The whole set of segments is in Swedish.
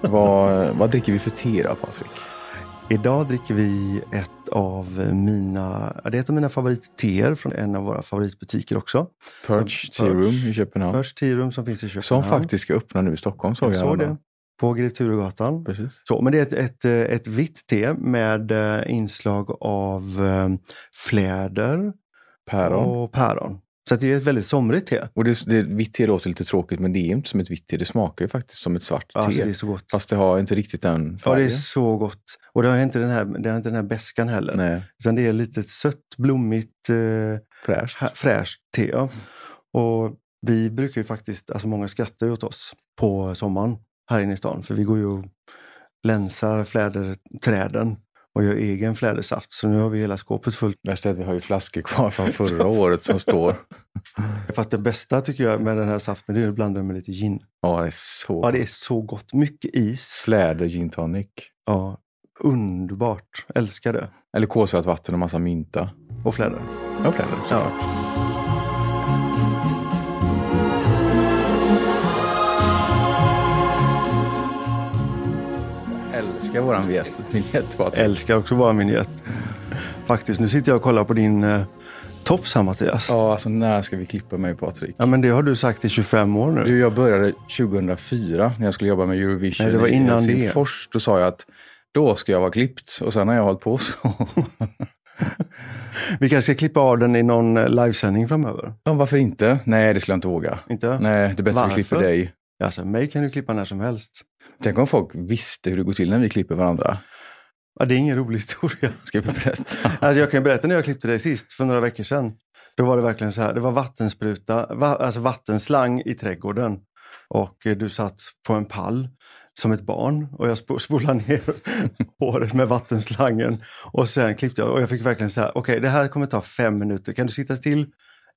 vad, vad dricker vi för te då Patrik? Idag dricker vi ett av mina, det är ett av mina favoritteer från en av våra favoritbutiker också. Perch Tea Room i Köpenhamn. Perch Tea Room som finns i Köpenhamn. Som faktiskt ska öppna nu i Stockholm såg jag. jag såg det. På Grev Turegatan. Så, men det är ett, ett, ett vitt te med eh, inslag av eh, fläder Päron. och päron. Så det är ett väldigt somrigt te. Och det, det, vitt te låter lite tråkigt men det är inte som ett vitt te. Det smakar ju faktiskt som ett svart Alltså, te. det är så gott. Fast det har inte riktigt den Ja, färgen. det är så gott. Och det har inte den här, det har inte den här beskan heller. Nej, Utan det är lite sött, blommigt, eh, fräscht. hä- fräscht te. Ja. Och vi brukar ju faktiskt, alltså många skrattar ju åt oss på sommaren här inne i stan. För vi går ju och länsar fläderträden och gör egen flädersaft. Så nu har vi hela skåpet fullt. Värst är att vi har ju flaskor kvar från förra året som står. För att det bästa tycker jag med den här saften det är att blanda den med lite gin. Ja, det är så. Ja, det är så gott. Mycket is. Fläder gin tonic. Ja, underbart. Älskar det. Eller kolsyrat vatten och massa mynta. Och fläder. Ja, fläder. Ja. Älskar våran vignett Patrik. Älskar också vara vinjett. Faktiskt, nu sitter jag och kollar på din eh, tofs här Mattias. Ja. Ja, alltså när ska vi klippa mig Patrik? men det har du sagt i 25 år nu. Du, jag började 2004 när jag skulle jobba med Eurovision Nej, det var i innan det. Helsingfors. Då sa jag att då ska jag vara klippt och sen har jag hållit på så. Vi kanske ska klippa av den i någon eh, livesändning framöver. ja, varför inte? Nej, det skulle jag inte våga. Inte? Nej, det är bättre att vi klipper Varför? dig. Alltså, mig kan du klippa när som helst. Tänk om folk visste hur det går till när vi klipper varandra. Ja, det är ingen rolig historia. Ska vi berätta? Alltså, jag kan berätta när jag klippte dig sist, för några veckor sedan. Då var det verkligen så här, det var vattenspruta, va, alltså vattenslang i trädgården. Och eh, du satt på en pall som ett barn och jag sp- spolade ner håret med vattenslangen. Och sen klippte jag och jag fick verkligen så här, okej det här kommer ta fem minuter, kan du sitta still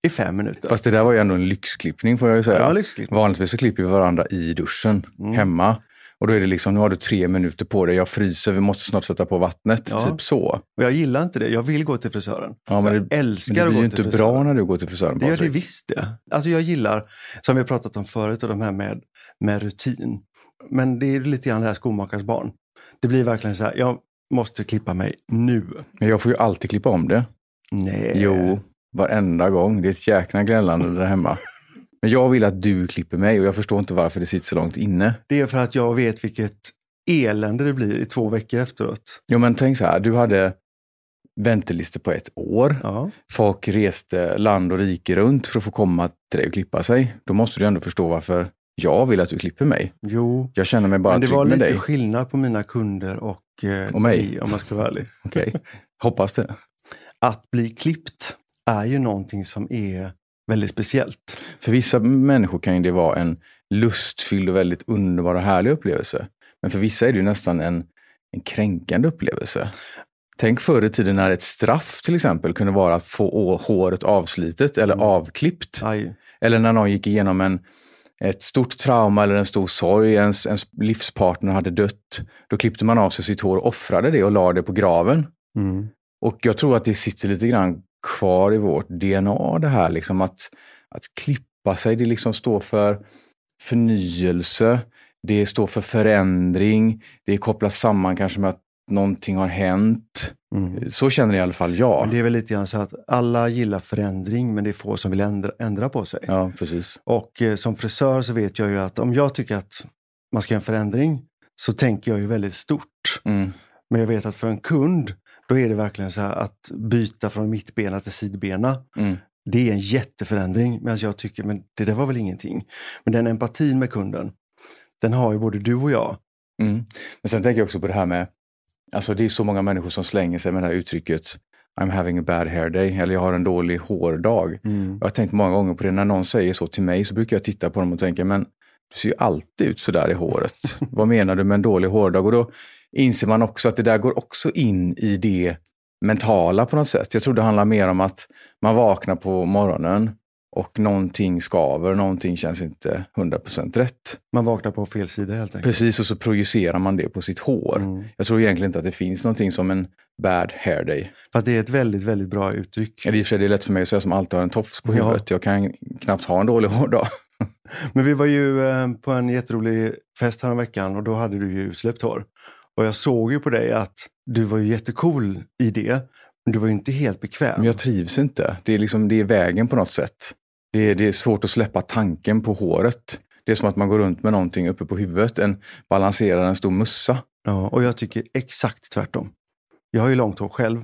i fem minuter? Fast det där var ju ändå en lyxklippning får jag ju säga. Ja, lyxklippning. Vanligtvis så klipper vi varandra i duschen Mm. hemma. Och då är det liksom, nu har du tre minuter på dig, jag fryser, vi måste snart sätta på vattnet. Ja. Typ så. Och jag gillar inte det, jag vill gå till frisören. Ja, men jag det, älskar men det att blir gå ju till inte frisören. bra när du går till frisören Det gör det visst det. Alltså jag gillar, som vi har pratat om förut, och de här med, med rutin. Men det är lite grann det här skomakarens barn. Det blir verkligen så här, jag måste klippa mig nu. Men jag får ju alltid klippa om det. Nej. Jo, varenda gång. Det är ett jäkla grällande där hemma. Men jag vill att du klipper mig och jag förstår inte varför det sitter så långt inne. Det är för att jag vet vilket elände det blir i två veckor efteråt. Jo men tänk så här, du hade väntelistor på ett år. Ja. Folk reste land och rike runt för att få komma till dig och klippa sig. Då måste du ändå förstå varför jag vill att du klipper mig. Jo, Jag känner mig bara men det var lite dig. skillnad på mina kunder och, eh, Och mig. om man ska vara ärlig. Okej, hoppas det. Att bli klippt är ju någonting som är väldigt speciellt. För vissa människor kan det vara en lustfylld och väldigt underbar och härlig upplevelse. Men för vissa är det nästan en, en kränkande upplevelse. Tänk förr i tiden när ett straff till exempel kunde vara att få håret avslitet eller Mm. avklippt. Aj. Eller när någon gick igenom en, ett stort trauma eller en stor sorg, ens, ens livspartner hade dött. Då klippte man av sig sitt hår och offrade det och la det på graven. Mm. Och jag tror att det sitter lite grann kvar i vårt DNA det här liksom att, att klippa sig, det liksom står för förnyelse, det står för förändring, det kopplas samman kanske med att någonting har hänt. Mm. Så känner i alla fall jag. Men Det är väl lite grann så att alla gillar förändring men det är få som vill ändra, ändra på sig. Ja, precis. Och eh, som frisör så vet jag ju att om jag tycker att man ska göra en förändring så tänker jag ju väldigt stort. Mm. Men jag vet att för en kund då är det verkligen så här att byta från mittbena till sidbena. Mm. Det är en jätteförändring medan jag tycker men det där var väl ingenting. Men den empatin med kunden den har ju både du och jag. Mm. Men sen tänker jag också på det här med, alltså det är så många människor som slänger sig med det här uttrycket I'm having a bad hair day eller jag har en dålig hårdag. Jag har tänkt många gånger på det, när någon säger så till mig så brukar jag titta på dem och tänka, men du ser ju alltid ut sådär i håret. Vad menar du med en dålig hårdag? Och då inser man också att det där går också in i det mentala på något sätt. Jag tror det handlar mer om att man vaknar på morgonen och någonting skaver, någonting känns inte 100% rätt. Man vaknar på fel sida helt enkelt. Precis, och så projicerar man det på sitt hår. Mm. Jag tror egentligen inte att det finns någonting som en bad hair day. Fast det är ett väldigt, väldigt bra uttryck. Eller i och för sig, det är lätt för mig att säga som alltid har en tofs på Ja. huvudet. Jag kan knappt ha en dålig hårdag. Men vi var ju eh, på en jätterolig fest här veckan och då hade du ju släppt hår. Och jag såg ju på dig att du var ju jättecool i det. Men du var ju inte helt bekväm. Men jag trivs inte. Det är, liksom, det är vägen på något sätt. Det är, det är svårt att släppa tanken på håret. Det är som att man går runt med någonting uppe på huvudet. En balanserar en stor mussa. Ja, och jag tycker exakt tvärtom. Jag har ju långt hår själv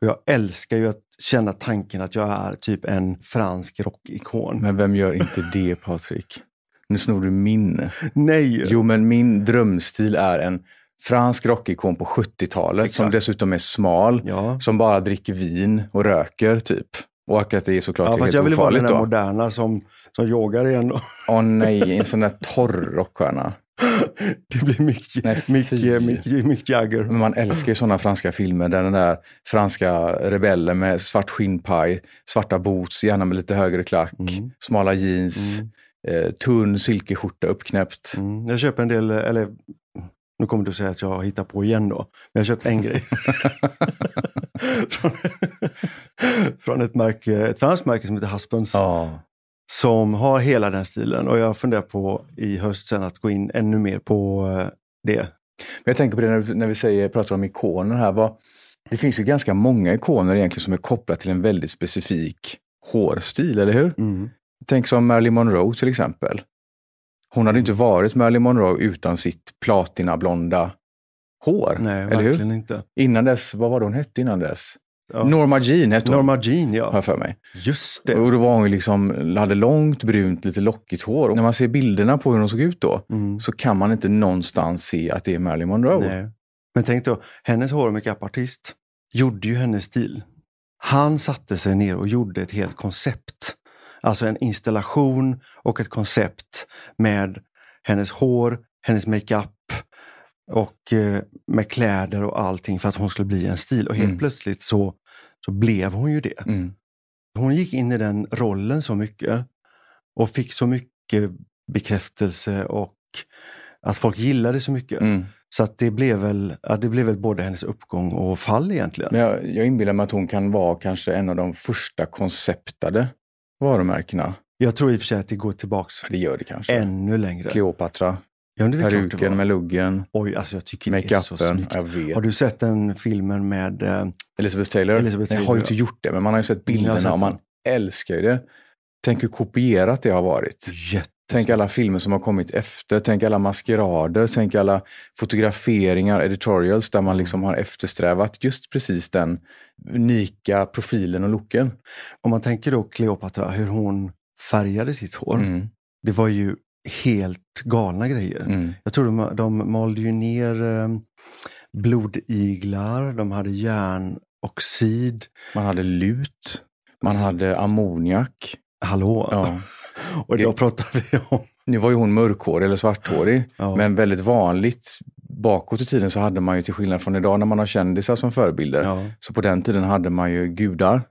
och jag älskar ju att känna tanken att jag är typ en fransk rockikon. Men vem gör inte det Patrik? Nu snor du min. Nej! Jo, men min drömstil är en fransk rockikon på 70-talet som dessutom är smal, Ja. som bara dricker vin och röker typ. Och att det är såklart Ja, helt fast jag vill vara den där då. moderna som, som yogar igen. Åh nej, en sån där torr rockstjärna. Det blir Mick, Nej, Mick, fy. Mick, Mick Jagger. Men man älskar ju sådana franska filmer där den där franska rebellen med svart skinnpaj, svarta boots, gärna med lite högre klack, Mm. smala jeans, eh, tunn silkeskjorta uppknäppt. Mm. Jag köper en del, eller nu kommer du säga att jag hittar på igen då. Men jag har köpt en grej. från, från ett, märke, ett franskt märke som heter Husbands. Ja. Som har hela den stilen och jag funderar på i höst sen att gå in ännu mer på eh, det. Men jag tänker på det när, när vi säger, pratar om ikoner här. Vad, det finns ju ganska många ikoner egentligen som är kopplade till en väldigt specifik hårstil, eller hur? Mm. Tänk som Marilyn Monroe till exempel. Hon hade inte varit Marilyn Monroe utan sitt platinablonda hår. Nej, eller hur? verkligen inte. Innan dess, vad var det hon hette innan dess? Ja. Norma Jean hette hon, Norma Jean, har ja. jag för mig. Just det. Och då var hon ju liksom, hade långt, brunt, lite lockigt hår. Och när man ser bilderna på hur hon såg ut då, Mm. så kan man inte någonstans se att det är Marilyn Monroe. Nej. Men tänk då, hennes hår och makeupartist gjorde ju hennes stil. Han satte sig ner och gjorde ett helt koncept. Alltså en installation och ett koncept med hennes hår, hennes makeup och eh, med kläder och allting för att hon skulle bli en stil. Och helt Mm. plötsligt så, så blev hon ju det. Mm. Hon gick in i den rollen så mycket och fick så mycket bekräftelse och att folk gillade så mycket. Mm. Så att det blev väl, ja, det blev väl både hennes uppgång och fall egentligen. Men jag, jag inbillar mig att hon kan vara kanske en av de första konceptade varumärkena. Jag tror i och för sig att det går tillbaks Ja, Det gör det kanske. ännu längre. Kleopatra, Ja, peruken med luggen, Oj, alltså jag tycker det är så snyggt. Har du sett den filmen med eh, Elizabeth Taylor? Elizabeth Nej, jag har ju Taylor, inte gjort det, men man har ju sett har bilderna sett och man älskar ju det. Tänk hur kopierat det har varit. jätte... Tänk alla filmer som har kommit efter, tänk alla maskerader, tänk alla fotograferingar, editorials där man Mm. liksom har eftersträvat just precis den unika profilen och looken. Om man tänker då Kleopatra, hur hon färgade sitt hår. Mm. Det var ju helt galna grejer. Mm. Jag tror de, de malde ju ner eh, blodiglar, de hade järnoxid. Man hade lut, man hade ammoniak. Hallå! Ja. Och Det- då pratar vi om... Nu var ju hon mörkhårig eller svarthårig, Ja. men väldigt vanligt. Bakåt i tiden så hade man ju till skillnad från idag när man har kändisar som förebilder, Ja. så på den tiden hade man ju gudar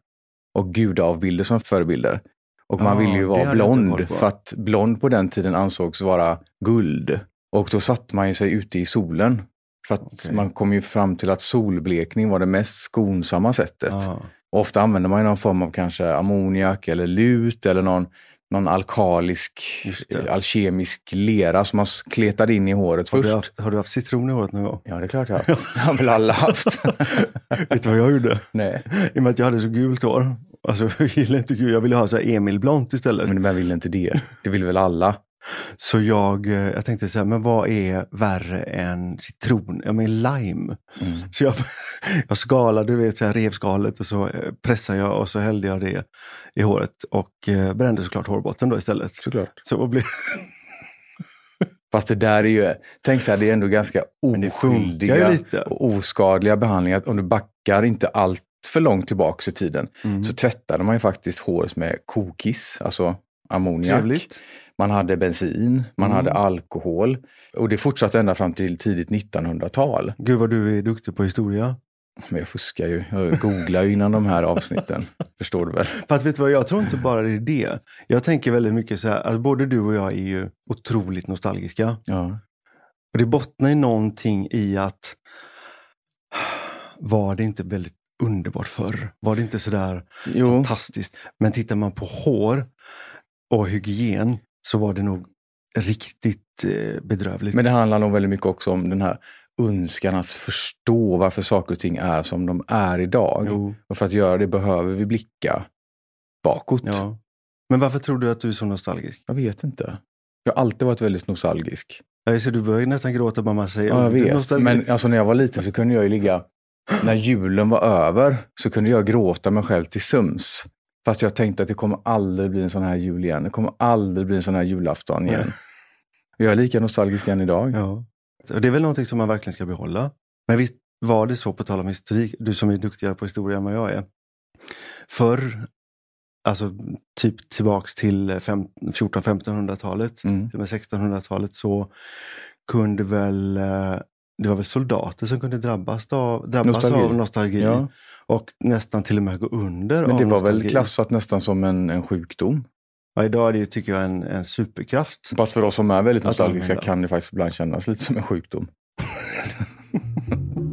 och gudaavbilder som förebilder. Och man Ja, ville ju vara blond för att blond på den tiden ansågs vara guld. Och då satte man ju sig ute i solen. För att Okej. man kom ju fram till att solblekning var det mest skonsamma sättet. Och ofta använder man ju någon form av kanske ammoniak eller lut eller någon, någon alkalisk, alkemisk lera som man kletade in i håret Har, du först. haft, har du haft citron i håret någon gång? Ja, det är klart jag har. Det har väl alla haft. Vet du vad jag gjorde? Nej, I och med att jag hade så gult hår. Alltså jag gillar inte gult, jag ville ha så här Emil-blont istället. men vem vill inte det? Det vill väl alla? Så jag, eh, jag tänkte så här, men vad är värre än citron? Ja men lime. Mm. Så jag, jag skalade, du vet, så här revskalet och så eh, pressade jag och så hällde jag det i håret och eh, brände såklart hårbotten då istället. Såklart. Så blev Fast det där är ju, tänk så här, det är ändå ganska oskyldiga och oskadliga behandlingar. Om du backar inte allt för långt tillbaka i tiden Mm. så tvättade man ju faktiskt håret med kokiss, alltså ammoniak. trevligt? Man hade bensin, man Mm. hade alkohol och det fortsatte ända fram till tidigt 1900-tal. Gud vad du är duktig på historia. Men jag fuskar ju, jag googlar ju innan de här avsnitten. Förstår du väl? För att vet du vad, jag tror inte bara det är det. Jag tänker väldigt mycket så här, alltså både du och jag är ju otroligt nostalgiska. Ja. Och det bottnar i någonting i att var det inte väldigt underbart förr? Var det inte sådär Jo, fantastiskt? Men tittar man på hår och hygien så var det nog riktigt eh, bedrövligt. Men det handlar nog väldigt mycket också om den här önskan att förstå varför saker och ting är som de är idag. Jo. Och för att göra det behöver vi blicka bakåt. Ja. Men varför tror du att du är så nostalgisk? Jag vet inte. Jag har alltid varit väldigt nostalgisk. Jag ser, du börjar ju nästan gråta bara man säger Ja, jag vet. Men alltså, när jag var liten så kunde jag ju ligga, när julen var över, så kunde jag gråta mig själv till söms. Fast jag tänkte att det kommer aldrig bli en sån här jul igen. Det kommer aldrig bli en sån här julafton igen. Jag är lika nostalgisk än idag. Ja. Och det är väl någonting som man verkligen ska behålla. Men visst var det så, på tal om historik, du som är duktigare på historia än vad jag är. Förr, alltså typ tillbaks till fem- 1400-1500-talet, Mm. till och med 1600-talet, så kunde väl eh, det var väl soldater som kunde drabbas av, drabbas Nostalgi. av nostalgi Ja. och nästan till och med gå under Men det var väl klassat nästan som en, en sjukdom. Ja, idag är det ju, tycker jag en, en superkraft. Fast för oss som är väldigt nostalgiska kan det faktiskt ibland kännas lite som en sjukdom.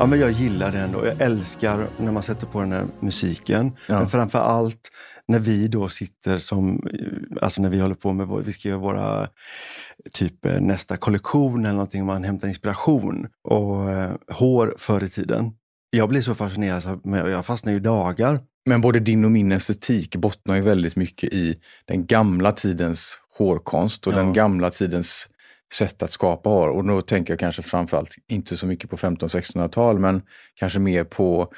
Ja, men jag gillar det ändå. Jag älskar när man sätter på den här musiken. Ja. Men framför allt när vi då sitter som, alltså när vi håller på med, vår, vi ska göra våra, typ eh, nästa kollektion eller någonting, man hämtar inspiration. Och eh, hår förr i tiden. Jag blir så fascinerad, så- jag fastnar ju dagar. Men både din och min estetik bottnar ju väldigt mycket i den gamla tidens hårkonst och Ja. den gamla tidens sätt att skapa hår. Och då tänker jag kanske framförallt inte så mycket på 1500-1600-tal, men kanske mer på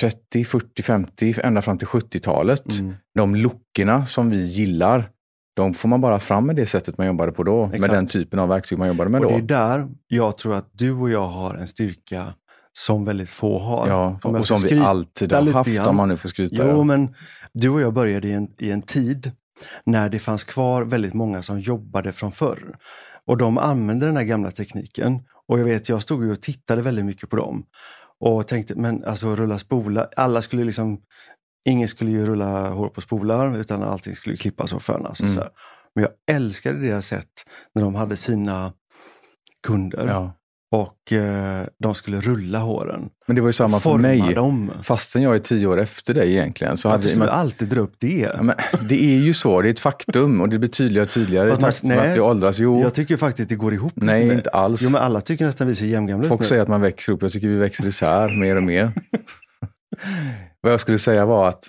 30, 40, 50, ända fram till 70-talet. Mm. De lookerna som vi gillar, de får man bara fram med det sättet man jobbade på då. Med Exakt. den typen av verktyg man jobbade med Och det då. är där jag tror att du och jag har en styrka som väldigt få har. Ja, och som vi alltid har haft grann. om man nu får skryta. Jo, ja. men du och jag började i en, i en tid när det fanns kvar väldigt många som jobbade från förr. Och de använde den här gamla tekniken. Och jag vet, jag stod ju och tittade väldigt mycket på dem. Och tänkte, men alltså rulla spolar, alla skulle liksom, ingen skulle ju rulla hår på spolar utan allting skulle klippas och fönas. Och Mm. Men jag älskade deras sätt när de hade sina kunder Ja. Och eh, de skulle rulla håren. Men det var ju samma för mig. dem. Fastän jag är tio år efter dig egentligen. Så Varför hade, skulle men, du alltid dra upp det? ja, men, det är ju så, det är ett faktum och det blir tydligare och tydligare Fast med nej, att vi åldras. Jo, Jag tycker faktiskt det går ihop. nej med- inte alls. Jo men alla tycker nästan vi ser jämngamla ut Folk säger att man växer upp, jag tycker vi växer isär mer och mer. Vad jag skulle säga var att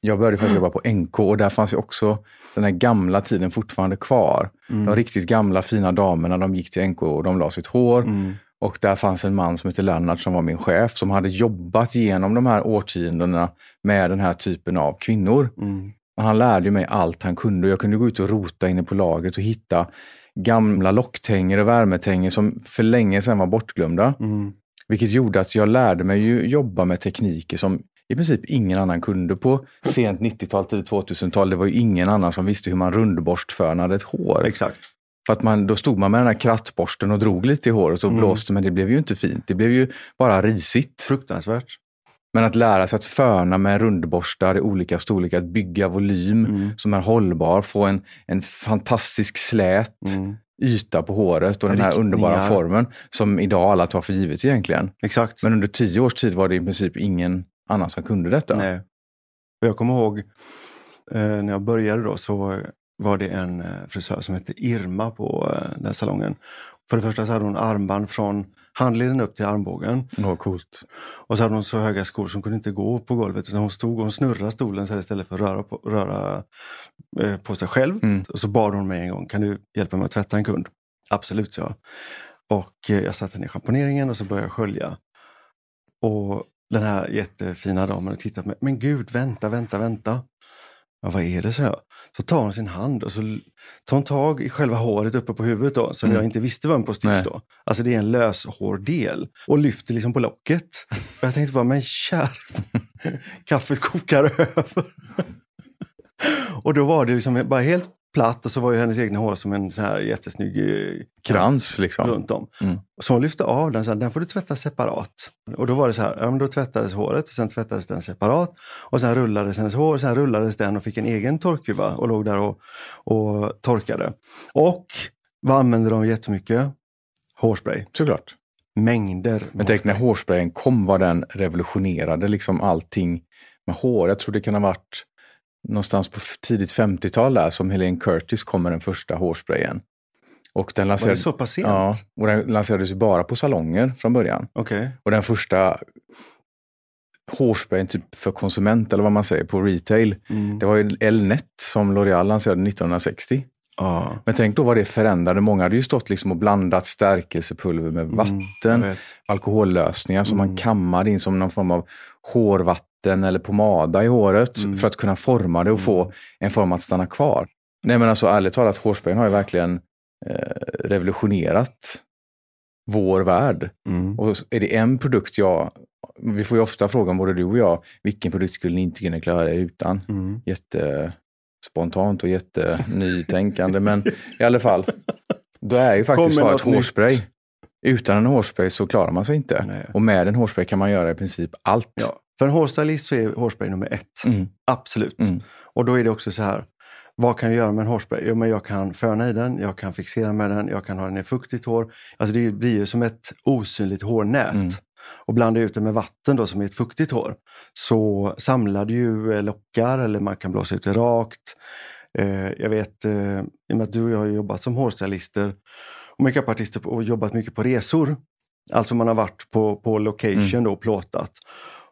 jag började faktiskt jobba på NK och där fanns ju också den här gamla tiden fortfarande kvar. Mm. De riktigt gamla fina damerna, de gick till NK och de la sitt hår. Mm. Och där fanns en man som hette Lennart som var min chef som hade jobbat genom de här årtiondena med den här typen av kvinnor. Mm. Han lärde mig allt han kunde och jag kunde gå ut och rota inne på lagret och hitta gamla locktänger och värmetänger som för länge sedan var bortglömda. Mm. Vilket gjorde att jag lärde mig ju jobba med tekniker som i princip ingen annan kunde på sent 90-tal till 2000-tal. Det var ju ingen annan som visste hur man rundborstfönade ett hår. Exakt. För att man, då stod man med den här krattborsten och drog lite i håret och Mm. blåste, men det blev ju inte fint. Det blev ju bara risigt. Fruktansvärt. Men att lära sig att föna med rundborstar i olika storlekar, att bygga volym Mm. som är hållbar, få en, en fantastisk slät Mm. yta på håret och den här underbara formen som idag alla tar för givet egentligen. Exakt. Men under tio års tid var det i princip ingen annan som kunde detta. Nej. Jag kommer ihåg eh, när jag började då så var det en eh, frisör som hette Irma på eh, den salongen. För det första så hade hon armband från handleden upp till armbågen. Var coolt. Och så hade hon så höga skor som kunde inte gå på golvet utan hon stod och hon snurrade stolen så istället för att röra på, röra, eh, på sig själv. Mm. Och så bad hon mig en gång, kan du hjälpa mig att tvätta en kund? Absolut, ja. Och eh, jag satte ner schamponeringen och så började jag skölja. Och den här jättefina damen tittade på mig, men gud, vänta, vänta, vänta. Ja, vad är det, så jag. Så tar hon sin hand och så tar hon tag i själva håret uppe på huvudet då, som Mm. jag inte visste var en postisch Nej. då. Alltså det är en löshårdel och lyfter liksom på locket. Och jag tänkte bara, men kär, kaffet kokar över. och då var det liksom bara helt platt och så var ju hennes egna hår som en så här jättesnygg eh, Krans liksom. runt om. Mm. Så hon lyfte av den, så här, den får du tvätta separat. Och då var det så här, ja, men då tvättades håret, och sen tvättades den separat. Och sen rullades hennes hår, sen rullades den och fick en egen torkhuva och låg där och, och torkade. Och vad använde de jättemycket? hårspray. Såklart. Mängder. Men tänk när hårsprayen kom var den revolutionerade liksom allting med hår. Jag tror det kan ha varit någonstans på tidigt 50-tal där som Helene Curtis kom med den första hårsprayen. Och den Var det så pass sent? Ja, och den lanserades ju bara på salonger från början. Okej. Och den första hårsprayen typ för konsument eller vad man säger på retail, Mm. det var ju Elnet som L'Oreal lanserade 1960. Ja. Men tänk då vad det förändrade. Många hade ju stått liksom och blandat stärkelsepulver med Mm, vatten, vet. alkohollösningar som Mm. man kammade in som någon form av hårvatten eller pomada i håret Mm. för att kunna forma det och få en form att stanna kvar. Nej men alltså ärligt talat, hårsprayen har ju verkligen eh, revolutionerat vår värld. Mm. Och är det en produkt jag, vi får ju ofta frågan, både du och jag, vilken produkt skulle ni inte kunna klara er utan? Mm. Jättespontant och jättenytänkande, men i alla fall. Då är ju faktiskt svaret hårspray. nytt. Utan en hårspray så klarar man sig inte. Nej. Och med en hårspray kan man göra i princip allt. Ja. För en hårstylist så är hårspray nummer ett. Mm. Absolut. Mm. Och då är det också så här. Vad kan jag göra med en hårspray? Jo, men jag kan föna i den, jag kan fixera med den, jag kan ha den i fuktigt hår. Alltså det blir ju som ett osynligt hårnät. Mm. Och blanda ut det med vatten då som är ett fuktigt hår. Så samlar du ju eh, lockar eller man kan blåsa ut det rakt. Eh, jag vet, eh, i och med att du och jag har jobbat som hårstylister makeupartister och jobbat mycket på resor. Alltså man har varit på, på location då och plåtat.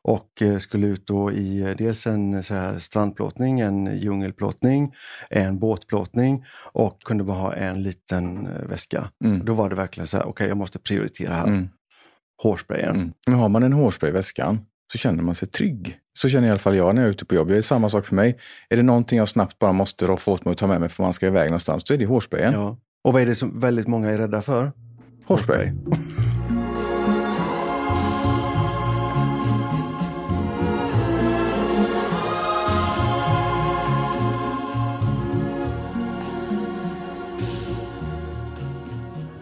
Och eh, skulle ut då i eh, dels en så här strandplåtning, en djungelplåtning, en båtplåtning och kunde bara ha en liten eh, väska. Mm. Då var det verkligen så här, okej jag måste prioritera här. Mm. Hårsprayen. Mm. Men har man en hårspray i väskan så känner man sig trygg. Så känner i alla fall jag när jag är ute på jobb. Det är samma sak för mig. Är det någonting jag snabbt bara måste roffa åt mig och ta med mig för man ska iväg någonstans, då är det hårsprayen. Ja. Och vad är det som väldigt många är rädda för? Hårspray.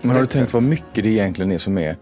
Men har du tänkt vad mycket det egentligen är som är,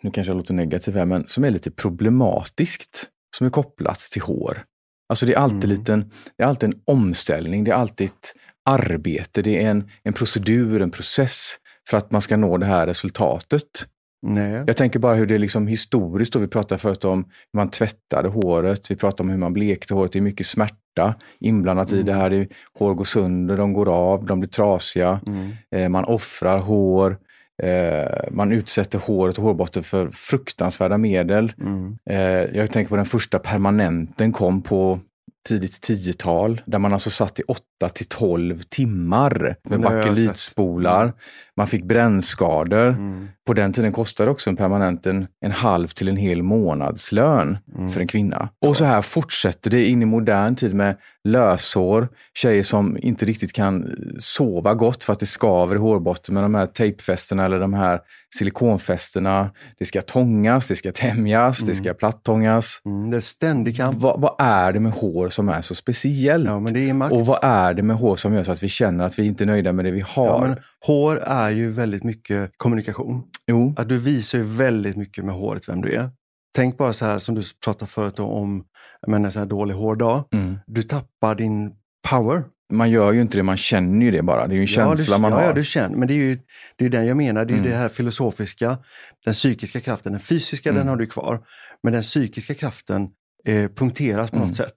nu kanske jag låter negativ här, men som är lite problematiskt som är kopplat till hår. Alltså det är alltid, Mm. liten, det är alltid en omställning, det är alltid ett arbete, det är en, en procedur, en process för att man ska nå det här resultatet. Nej. Jag tänker bara hur det är liksom historiskt, då vi pratade förut om hur man tvättade håret, vi pratade om hur man blekte håret, det är mycket smärta inblandat i det här. Det är, hår går sönder, de går av, de blir trasiga, Mm. eh, man offrar hår, eh, man utsätter håret och hårbotten för fruktansvärda medel. Mm. Eh, jag tänker på den första permanenten kom på tidigt 10-tal där man alltså satt i 8 till 12 timmar med bakelitspolar. Man fick brännskador. Mm. På den tiden kostade också en permanent en, en halv till en hel månadslön Mm. för en kvinna. Och så här fortsätter det in i modern tid med löshår, tjejer som inte riktigt kan eh, sova gott för att det skaver i hårbotten med de här tejpfästena eller de här silikonfästena. Det ska tångas, det ska tämjas, det ska plattångas. Mm. Det är ständig kamp. Vad, vad är det med hår som är så speciellt? Ja. Och vad är det med hår som gör så att vi känner att vi inte är nöjda med det vi har? Ja, men hår är ju väldigt mycket kommunikation. Jo, Att du visar ju väldigt mycket med håret vem du är. Tänk bara så här som du pratade förut om men en så här dålig hårdag. mm. Du tappar din power. man gör ju inte det, man känner ju det bara. Det är ju en känsla ja, du, man ja, har. Ja, du känner. Men det är ju det är den jag menar. Det är Mm. det här filosofiska, den psykiska kraften. Den fysiska Mm. den har du kvar. Men den psykiska kraften eh, punkteras på Mm. något sätt.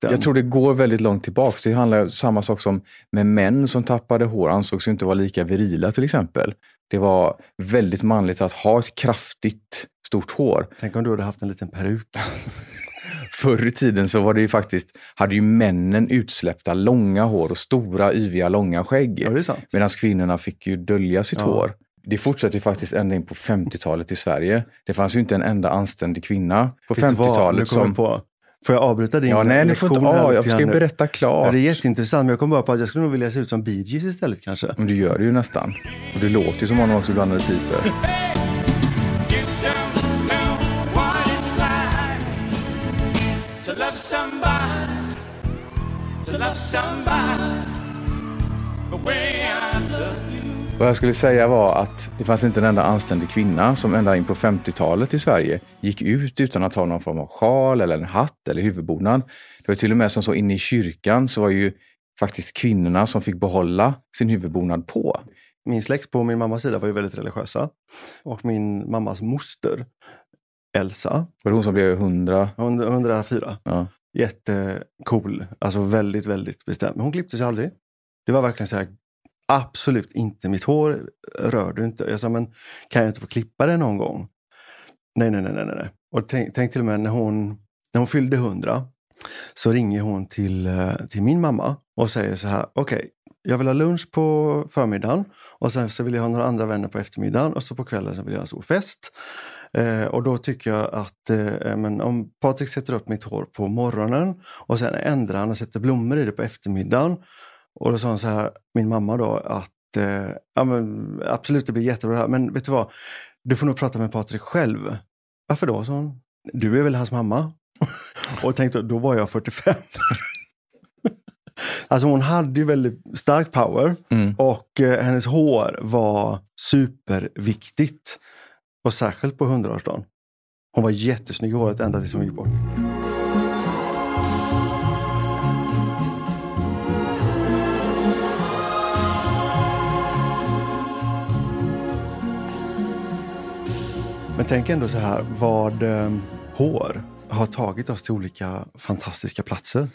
Den, Jag tror det går väldigt långt tillbaks. Det handlar om samma sak som med män som tappade hår ansågs inte vara lika virila till exempel. Det var väldigt manligt att ha ett kraftigt stort hår. Tänk om du hade haft en liten peruk. Förr i tiden så var det ju faktiskt, hade ju männen utsläppta långa hår och stora yviga långa skägg. Ja. Medan kvinnorna fick ju dölja sitt Ja. hår. Det fortsatte ju faktiskt ända in på 50-talet i Sverige. Det fanns ju inte en enda anständig kvinna på Vet du vad? Nu 50-talet kommer jag som... på. Får jag avbryta din Ja, nej, ni får lektion inte... här Ja, lite jag ska ju berätta Ja, klart. det är jätteintressant, men jag kom bara på att jag skulle nog vilja se ut som Bee Gees istället kanske. Men du gör det ju nästan. Och det låter ju som honom också ibland när det piper. To love somebody, to love somebody the way I. Vad jag skulle säga var att det fanns inte en enda anständig kvinna som ända in på 50-talet i Sverige gick ut utan att ha någon form av sjal eller en hatt eller huvudbonad. Det var till och med som så inne i kyrkan så var ju faktiskt kvinnorna som fick behålla sin huvudbonad på. min släkt på min mammas sida var ju väldigt religiösa. Och min mammas moster, Elsa, Var det hon som blev 100? hon- 104, Ja. jättecool. Alltså väldigt, väldigt bestämd. Men hon klippte sig aldrig. Det var verkligen så här, absolut inte. Mitt hår rör du inte. Jag sa, men kan jag inte få klippa det någon gång? Nej, nej, nej, nej. nej. Och tänk, tänk till och med när hon, när hon fyllde 100 så ringer hon till, eh, till min mamma och säger så här, okej, jag vill ha lunch på förmiddagen och sen så vill jag ha några andra vänner på eftermiddagen och så på kvällen så vill jag ha en stor fest. Eh, och då tycker jag att eh, men om Patrik sätter upp mitt hår på morgonen och sen ändrar han och sätter blommor i det på eftermiddagen. Och då sa hon så här, min mamma då, att eh, ja, men, absolut det blir jättebra det här, men vet du vad, du får nog prata med Patrik själv. Varför då, sa hon. Du är väl hans mamma? och tänkte, då var jag 45. alltså hon hade ju väldigt stark power Mm. och eh, hennes hår var superviktigt. Och särskilt på 100-årsdagen. Hon var jättesnygg i håret ända tills hon gick bort. Men tänk ändå så här, vad eh, hår har tagit oss till olika fantastiska platser.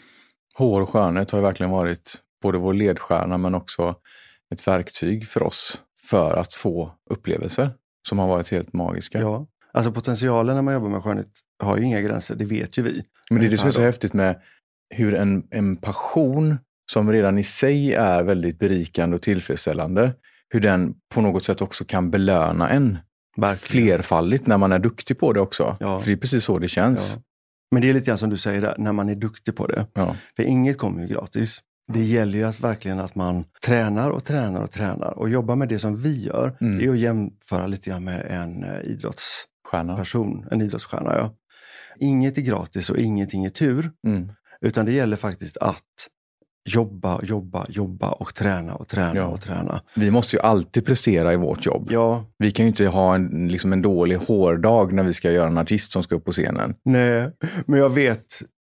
Hår och skönhet har verkligen varit både vår ledstjärna men också ett verktyg för oss för att få upplevelser som har varit helt magiska. Ja. Alltså potentialen när man jobbar med skönhet har ju inga gränser, det vet ju vi. Men det är det som är så häftigt med hur en, en passion som redan i sig är väldigt berikande och tillfredsställande, hur den på något sätt också kan belöna en Verkligen. flerfaldigt när man är duktig på det också. Ja. För det är precis så det känns. Ja. Men det är lite grann som du säger där, när man är duktig på det. Ja. För inget kommer ju gratis. Det gäller ju att verkligen att man tränar och tränar och tränar och jobbar med det som vi gör. Mm. Det är att jämföra lite grann med en eh, idrottsperson, en idrottsstjärna. Ja. Inget är gratis och ingenting är tur. Mm. Utan det gäller faktiskt att jobba, jobba, jobba och träna och träna Ja. och träna. Vi måste ju alltid prestera i vårt jobb. Ja, Vi kan ju inte ha en, liksom en dålig hårdag när vi ska göra en artist som ska upp på scenen. nej, men jag vet,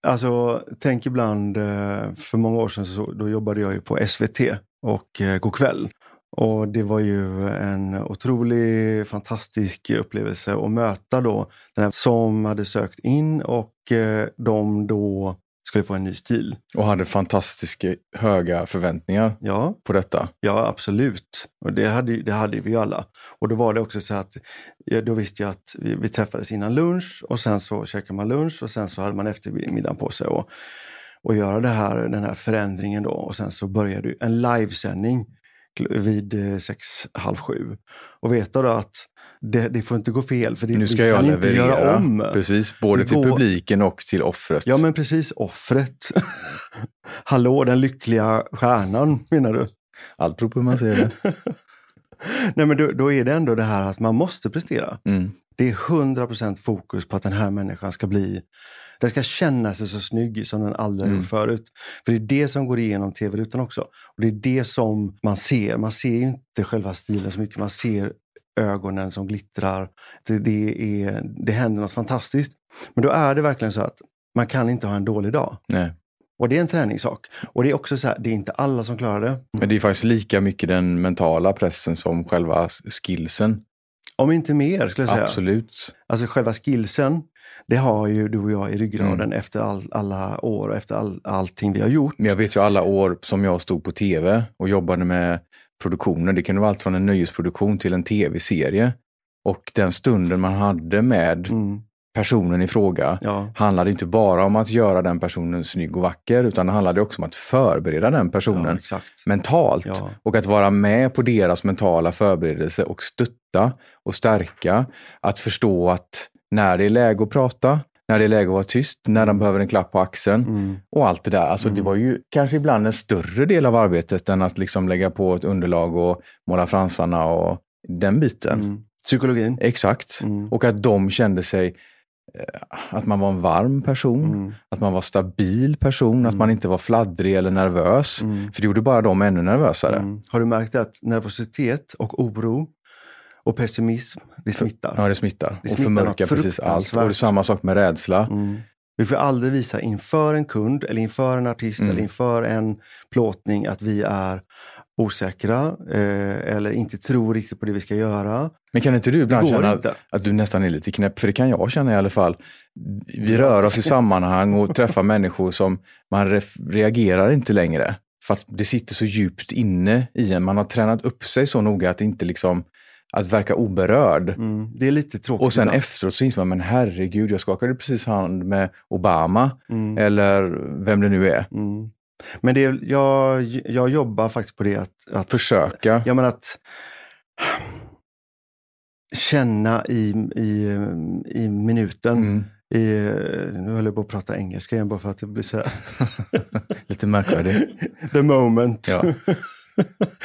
alltså tänk ibland, eh, för många år sedan så, då jobbade jag ju på SVT och eh, Go'kväll. Och det var ju en otrolig, fantastisk upplevelse att möta då den här som hade sökt in och eh, de då skulle få en ny stil. Och hade fantastiska höga förväntningar Ja, på detta. Ja, absolut. Och det hade, det hade vi alla. Och då var det också så att, då visste jag att vi, vi träffades innan lunch och sen så käkade man lunch och sen så hade man eftermiddagen på sig och, och göra det här, den här förändringen då. Och sen så började en livesändning vid eh, sex, halv sju. Och veta då att det, det får inte gå fel för det, Nu vi ska jag kan inte leverera. göra om. Precis, både Det till går- publiken och till offret. Ja men precis, offret. Hallå, den lyckliga stjärnan menar du? Allt beror på hur man ser det. Nej men då, då är det ändå det här att man måste prestera. Mm. Det är 100% fokus på att den här människan ska bli, den ska känna sig så snygg som den aldrig Mm. gjort förut. För det är det som går igenom tv-rutan också. Och det är det som man ser. Man ser inte själva stilen så mycket, man ser ögonen som glittrar. Det, det, är, det händer något fantastiskt. Men då är det verkligen så att man kan inte ha en dålig dag. Nej. Och det är en träningssak. Och det är också så här, det är inte alla som klarar det. Men det är faktiskt lika mycket den mentala pressen som själva skillsen. Om inte mer skulle jag säga. Absolut. Alltså själva skillsen, det har ju du och jag i ryggraden Mm. efter all, alla år och efter all, allting vi har gjort. Men jag vet ju alla år som jag stod på tv och jobbade med produktioner. Det kan vara allt från en nöjesproduktion till en tv-serie. Och den stunden man hade med Mm, personen i fråga ja, handlade inte bara om att göra den personen snygg och vacker utan det handlade också om att förbereda den ja, personen exakt. mentalt. Ja. Och att vara med på deras mentala förberedelse och stötta och stärka. Att förstå att när det är läge att prata, när det är läge att vara tyst, när de behöver en klapp på axeln Mm, och allt det där. Alltså det var ju kanske ibland en större del av arbetet än att liksom lägga på ett underlag och måla fransarna och den biten. mm. Psykologin. Exakt. Mm. Och att de kände sig eh, att man var en varm person, Mm. att man var stabil person, att man inte var fladdrig eller nervös. Mm. För det gjorde bara dem ännu nervösare. Mm. Har du märkt att nervositet och oro och pessimism, det smittar? Ja, det smittar. Det och smittar förmörkar precis allt. Och det är samma sak med rädsla. Mm. Vi får aldrig visa inför en kund eller inför en artist Mm. eller inför en plåtning att vi är osäkra eh, eller inte tror riktigt på det vi ska göra. Men kan inte du ibland Det känna inte. att du nästan är lite knäpp? För det kan jag känna i alla fall. Vi rör oss i sammanhang och träffar människor som man ref- reagerar inte längre. För att det sitter så djupt inne i en. Man har tränat upp sig så noga att inte liksom att verka oberörd. Mm, det är lite tråkigt. Och sen ibland. efteråt så inser man, men herregud, jag skakade precis hand med Obama. Mm. Eller vem det nu är. Mm. Men det, är- jag, jag jobbar faktiskt på det att, att Försöka. Ja, men att känna i, i, i minuten. Mm. I, nu höll jag på att prata engelska igen bara för att det blir så här. Lite märkvärdigt. The moment. Ja.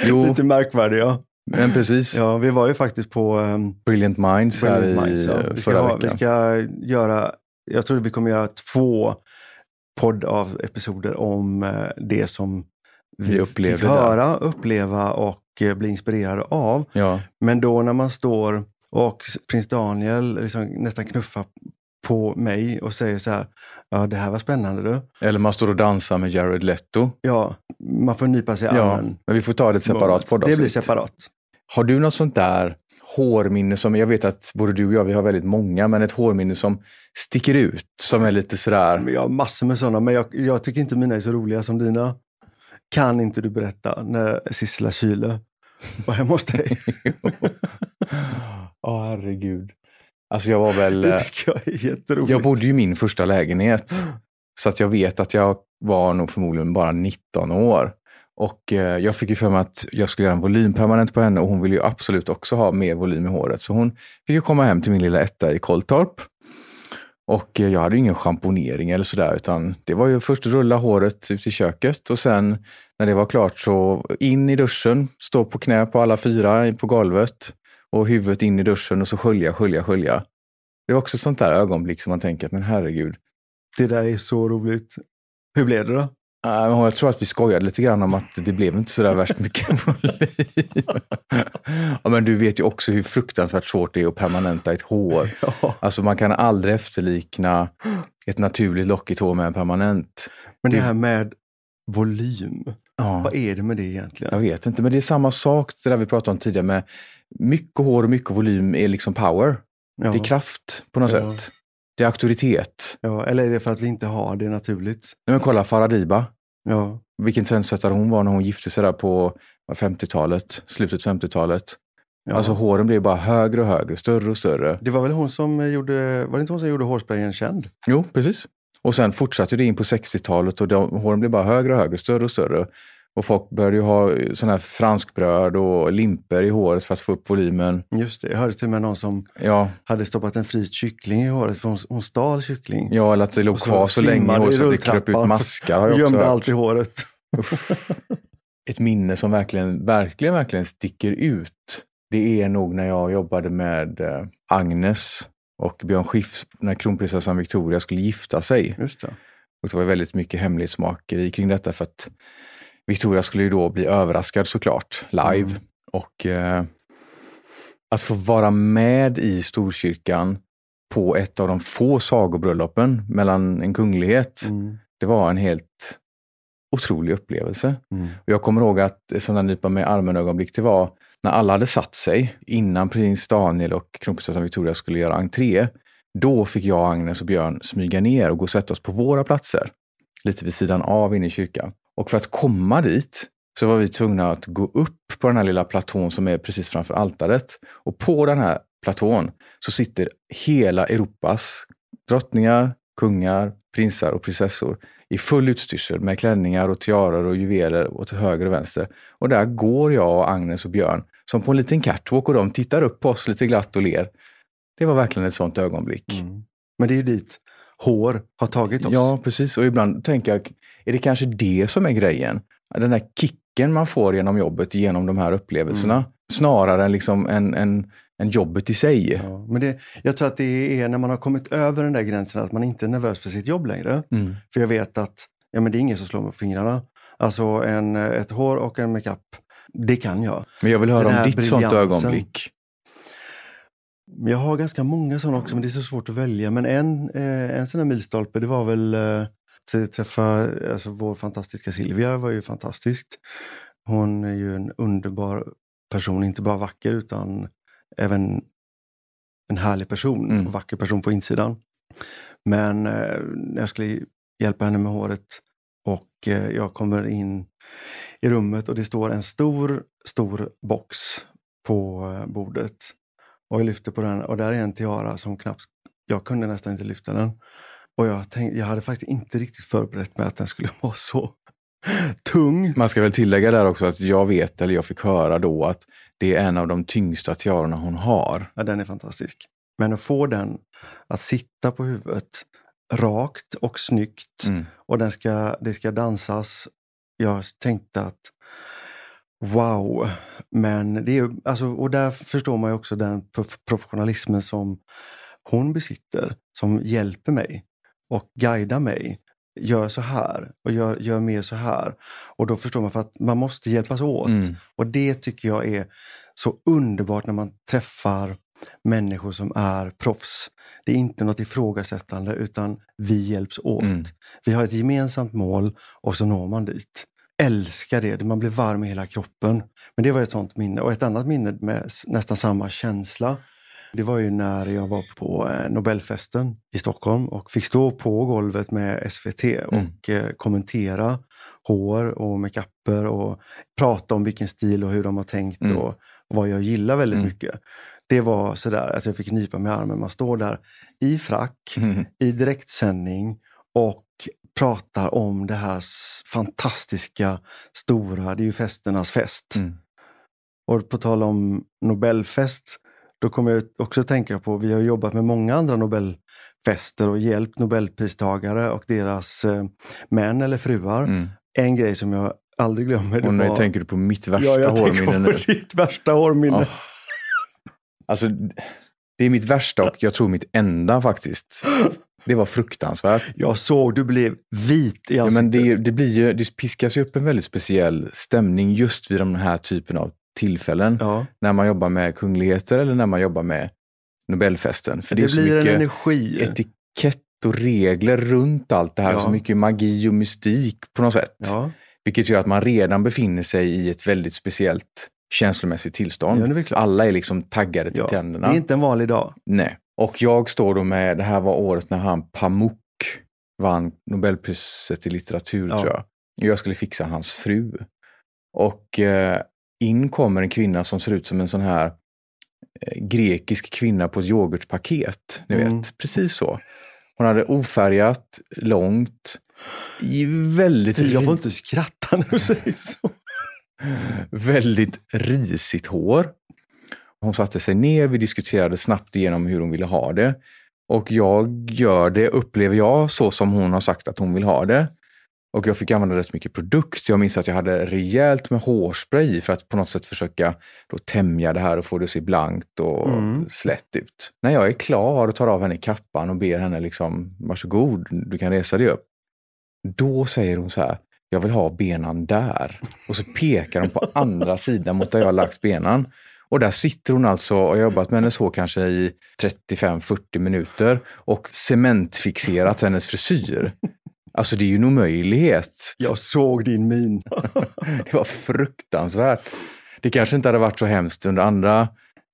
Jo, Lite märkvärdig ja. Men precis. ja. Vi var ju faktiskt på um, Brilliant Minds här Brilliant i Minds, ja. vi, ska förra ha, veckan. vi ska göra, jag tror vi kommer göra två podd av episoder om eh, det som vi, Vi upplevde fick där. höra, uppleva och eh, bli inspirerade av. Ja, Men då när man står och prins Daniel liksom nästan knuffar på mig och säger så här, ja det här var spännande du. eller man står och dansar med Jared Leto. Ja, man får nypa sig i Ja, armen. men vi får ta det ett separat Det poddavsnitt. blir separat. Har du något sånt där hårminne som, jag vet att både du och jag, vi har väldigt många, men ett hårminne som sticker ut, som är lite sådär, Jag har massor med sådana, men jag, jag tycker inte mina är så roliga som dina. Kan inte du berätta när Sissela Kyle var hemma hos dig? Åh herregud. Alltså jag var väl, Det eh, tycker jag är jätteroligt. jag bodde ju i min första lägenhet. Så att jag vet att jag var nog förmodligen bara 19 år. Och eh, jag fick ju för mig att jag skulle göra en volym permanent på henne och hon ville ju absolut också ha mer volym i håret. Så hon fick ju komma hem till min lilla etta i Kolltorp. Och eh, jag hade ju ingen schamponering eller sådär utan det var ju först rulla håret ut i köket och sen när det var klart så in i duschen, stå på knä på alla fyra på golvet och huvudet in i duschen och så skölja, skölja, skölja. Det var också ett sånt där ögonblick som man tänker, men herregud, Det där är så roligt. Hur blev det då? Uh, jag tror att vi skojade lite grann om att det blev inte sådär värst mycket volym. ja, men du vet ju också hur fruktansvärt svårt det är att permanenta ett hår. Ja. Alltså man kan aldrig efterlikna ett naturligt lockigt hår med en permanent. Men det Det- här med volym, Ja, vad är det med det egentligen? jag vet inte, men det är samma sak det där vi pratade om tidigare med mycket hår och mycket volym är liksom power. Ja. Det är kraft på något sätt. Det är auktoritet. Ja, eller är det för att vi inte har det naturligt? Nej, men kolla Faradiba. Ja, Vilken trendsättare hon var när hon gifte sig där på vad, 50-talet, slutet 50-talet. ja. Alltså håren blev bara högre och högre, större och större. det var väl hon som gjorde, var det inte hon som gjorde hårsprayen känd? Jo, precis. Och sen fortsatte det in på 60-talet och de, håren blev bara högre och högre, större och större. Och folk började ju ha sådana här franskbröd och limper i håret för att få upp volymen. Just det, jag hörde till och med någon som Ja, hade stoppat en frit kyckling i håret för hon, hon stal kyckling. ja eller att det låg Och kvar så länge i håret så att det kröp ut maskar. Också Gömde allt i håret. Ett minne som verkligen, verkligen, verkligen sticker ut. Det är nog när jag jobbade med eh, Agnes och Björn Skifs när kronprinsessan Victoria skulle gifta sig. Just det. Och det var väldigt mycket hemlighetsmakeri kring detta för att Victoria skulle ju då bli överraskad såklart, live. Mm. Och eh, att få vara med i Storkyrkan på ett av de få sagobröllopen mellan en kunglighet, Mm. det var en helt otrolig upplevelse. Mm. Och jag kommer ihåg att ett sånt där nypa med armen ögonblick det var när alla hade satt sig innan prins Daniel och kronprinsessan Victoria skulle göra entré. Då fick jag, Agnes och Björn smyga ner och gå och sätta oss på våra platser. Lite vid sidan av inne i kyrkan. Och för att komma dit så var vi tvungna att gå upp på den här lilla platån som är precis framför altaret. Och på den här platån så sitter hela Europas drottningar, kungar, prinsar och prinsessor i full utstyrsel med klänningar och tiaror och juveler åt höger och vänster. Och där går jag och Agnes och Björn som på en liten catwalk och de tittar upp på oss lite glatt och ler. Det var verkligen ett sånt ögonblick. Mm. Men det är ju dit hår har tagit oss. Ja, precis. Och ibland tänker jag, är det kanske det som är grejen? Den där kicken man får genom jobbet, genom de här upplevelserna. Snarare än liksom en, en, en jobbet i sig. Ja, men det, jag tror att det är när man har kommit över den där gränsen att man inte är nervös för sitt jobb längre. Mm. För jag vet att ja, men det är ingen som slår mig på fingrarna. Alltså en, ett hår och en makeup, det kan jag. Men jag vill höra om här ditt sånt ögonblick. Jag har ganska många sådana också, men det är så svårt att välja. Men en, eh, en sån här milstolpe, det var väl eh, att träffa alltså, vår fantastiska Silvia, var ju fantastiskt. Hon är ju en underbar person, inte bara vacker utan även en härlig person, Mm. och vacker person på insidan. Men eh, när jag skulle hjälpa henne med håret och eh, jag kommer in i rummet och det står en stor, stor box på eh, bordet. Och jag lyfter på den och där är en tiara som knappt, jag kunde nästan inte lyfta den. Och jag, tänkte, jag hade faktiskt inte riktigt förberett mig att den skulle vara så tung. Man ska väl tillägga där också att jag vet, eller jag fick höra då, att det är en av de tyngsta tiarorna hon har. Ja, den är fantastisk. Men att få den att sitta på huvudet rakt och snyggt Mm. och den ska, det ska dansas. Jag tänkte att wow, men det är alltså, och där förstår man ju också den prof- professionalismen som hon besitter, som hjälper mig och guidar mig. Gör så här och gör, gör mer så här. Och då förstår man för att man måste hjälpas åt. Mm. Och det tycker jag är så underbart när man träffar människor som är proffs. Det är inte något ifrågasättande utan vi hjälps åt. Mm. Vi har ett gemensamt mål och så når man dit. Älskar det, man blir varm i hela kroppen. Men det var ett sånt minne. Och ett annat minne med nästan samma känsla. Det var ju när jag var på eh, Nobelfesten i Stockholm och fick stå på golvet med SVT och eh, kommentera hår och makeuper och prata om vilken stil och hur de har tänkt Mm. och vad jag gillar väldigt Mm. mycket. Det var sådär att jag fick nypa mig i armen. Man står där i frack, Mm. i direktsändning och pratar om det här fantastiska, stora, det är ju festernas fest. Mm. Och på tal om Nobelfest, då kommer jag också tänka på, vi har jobbat med många andra Nobelfester och hjälpt Nobelpristagare och deras eh, män eller fruar. Mm. En grej som jag aldrig glömmer, Och nu var... tänker du på mitt värsta ja, jag tänker hårminne nu. på ditt värsta hårminne. Ja. Alltså, det är mitt värsta och jag tror mitt enda faktiskt. Det var fruktansvärt. Jag såg du blev vit i Ja, ansiktet. men det, det, blir ju, det piskas ju upp en väldigt speciell stämning just vid den här typen av tillfällen. Ja. När man jobbar med kungligheter eller när man jobbar med Nobelfesten. För det, Det, är så blir en energi. etikett och regler runt allt det här. Ja. Så mycket magi och mystik på något sätt. Ja, Vilket gör att man redan befinner sig i ett väldigt speciellt känslomässigt tillstånd. Ja, det är klart. Alla är liksom taggade till ja. Det tänderna. är inte en vanlig dag. Nej. Och jag står då med, det här var året när han Pamuk vann Nobelpriset i litteratur Ja. tror jag. Jag skulle fixa hans fru. Och eh, in kommer en kvinna som ser ut som en sån här eh, grekisk kvinna på ett yoghurtpaket. Ni Mm. vet, precis så. Hon hade ofärgat, långt, väldigt, jag får inte skratta när du säger så. Väldigt risigt hår. Hon satte sig ner, vi diskuterade snabbt igenom hur hon ville ha det. Och jag gör det, upplever jag, så som hon har sagt att hon vill ha det. Och jag fick använda rätt mycket produkt. Jag minns att jag hade rejält med hårspray för att på något sätt försöka då tämja det här och få det att se blankt och Mm. slätt ut. När jag är klar och tar av henne kappan och ber henne liksom, varsågod, du kan resa dig upp. Då säger hon så här, jag vill ha benan där. Och så pekar hon på andra sidan mot där jag har lagt benan. Och där sitter hon alltså och har jobbat med henne så kanske i 35-40 minuter och cementfixerat hennes frisyr. Alltså det är ju en omöjlighet. Jag såg din min. Det var fruktansvärt. Det kanske inte hade varit så hemskt under andra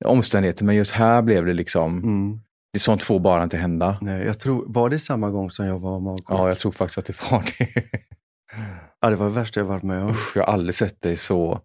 omständigheter, men just här blev det liksom, Mm. det sånt får bara inte hända. Nej, jag tror, var det samma gång som jag var magkort? Ja, jag tror faktiskt att det var det. Ja, det var det värsta jag varit med om. Usch, jag har aldrig sett dig så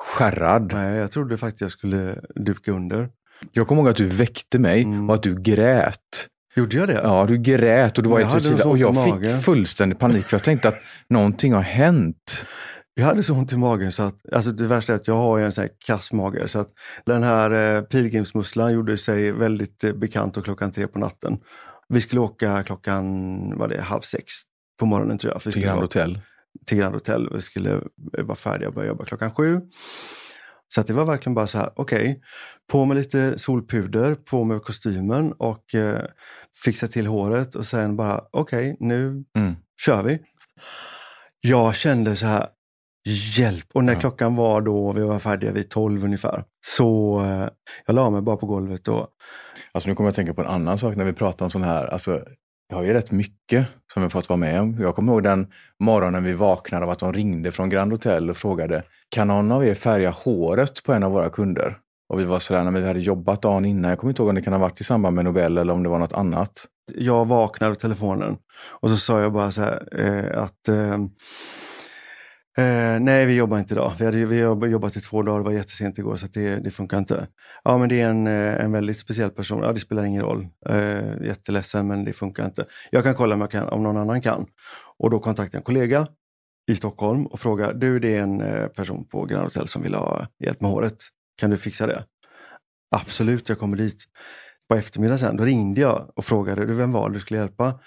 skärrad. Nej, jag trodde faktiskt jag skulle duka under. Jag kommer ihåg att du väckte mig Mm. och att du grät. Gjorde jag det? Ja, du grät och du var Jag i och jag magen. fick fullständig panik för jag tänkte att någonting har hänt. Jag hade så ont i magen så att, alltså det värsta är att jag har en sån här kass mage så att den här eh, pilgrimsmusslan gjorde sig väldigt eh, bekant och klockan tre på natten. Vi skulle åka klockan, vad det är, halv sex på morgonen tror jag. För Till Grand Hotel. till Grand Hotel. Vi skulle eh, vara färdiga och börja jobba klockan sju. Så det var verkligen bara så här, okej, på med lite solpuder, på med kostymen och eh, fixa till håret och sen bara, okej, nu Mm. kör vi. Jag kände så här, hjälp! Och när Ja. klockan var då, vi var färdiga vid tolv ungefär, så eh, jag la mig bara på golvet och Alltså nu kommer jag att tänka på en annan sak när vi pratar om sån här, alltså jag har ju rätt mycket som jag fått vara med om. Jag kommer ihåg den morgonen vi vaknade av att de ringde från Grand Hotel och frågade, kan någon av er färga håret på en av våra kunder? Och vi var sådär när vi hade jobbat dagen innan. Jag kommer inte ihåg om det kan ha varit i samband med Nobel eller om det var något annat. Jag vaknade av telefonen och så sa jag bara så här eh, att eh, eh, nej, vi jobbar inte idag. Vi hade vi har jobbat i två dagar, det var jättesent igår så att det, det funkar inte. Ja, men det är en, eh, en väldigt speciell person. Ja, det spelar ingen roll. Eh, jätteledsen, men det funkar inte. Jag kan kolla om, jag kan, om någon annan kan. Och då kontaktar jag en kollega i Stockholm och frågar, du det är en eh, person på Grand Hotel som vill ha hjälp med håret. Kan du fixa det? Absolut, jag kommer dit. På eftermiddagen sen, då ringde jag och frågade, du vem var det du skulle hjälpa?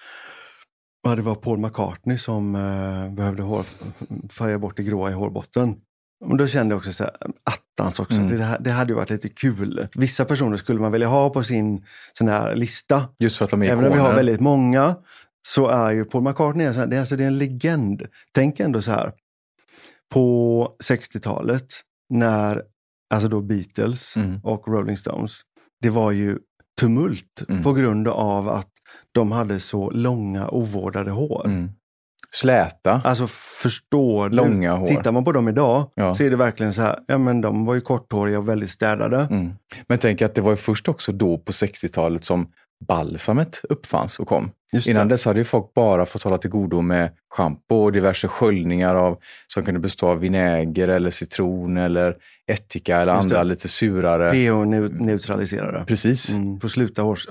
Ja, det var Paul McCartney som eh, behövde hår, färga bort det gråa i hårbotten. Och då kände jag också så här, attans också, Mm. det, det hade ju varit lite kul. Vissa personer skulle man vilja ha på sin sån här lista. Just för att de är Även om vi har väldigt många så är ju Paul McCartney en sån här, det, är, alltså, det är en legend. Tänk ändå så här, på 60-talet när alltså då Beatles Mm. och Rolling Stones, det var ju tumult Mm. på grund av att de hade så långa ovårdade hår. Mm. Släta, Alltså förstår du? långa hår. Tittar man på dem idag Ja. så är det verkligen så här, ja men de var ju korthåriga och väldigt städade. Mm. Men tänk att det var ju först också då på 60-talet som balsamet uppfanns och kom. Innan dess hade ju folk bara fått hålla till godo med schampo och diverse sköljningar av, som kunde bestå av vinäger eller citron eller ättika eller Just andra det. lite surare. pH-neutraliserare. Precis. Mm, får sluta hårskiktet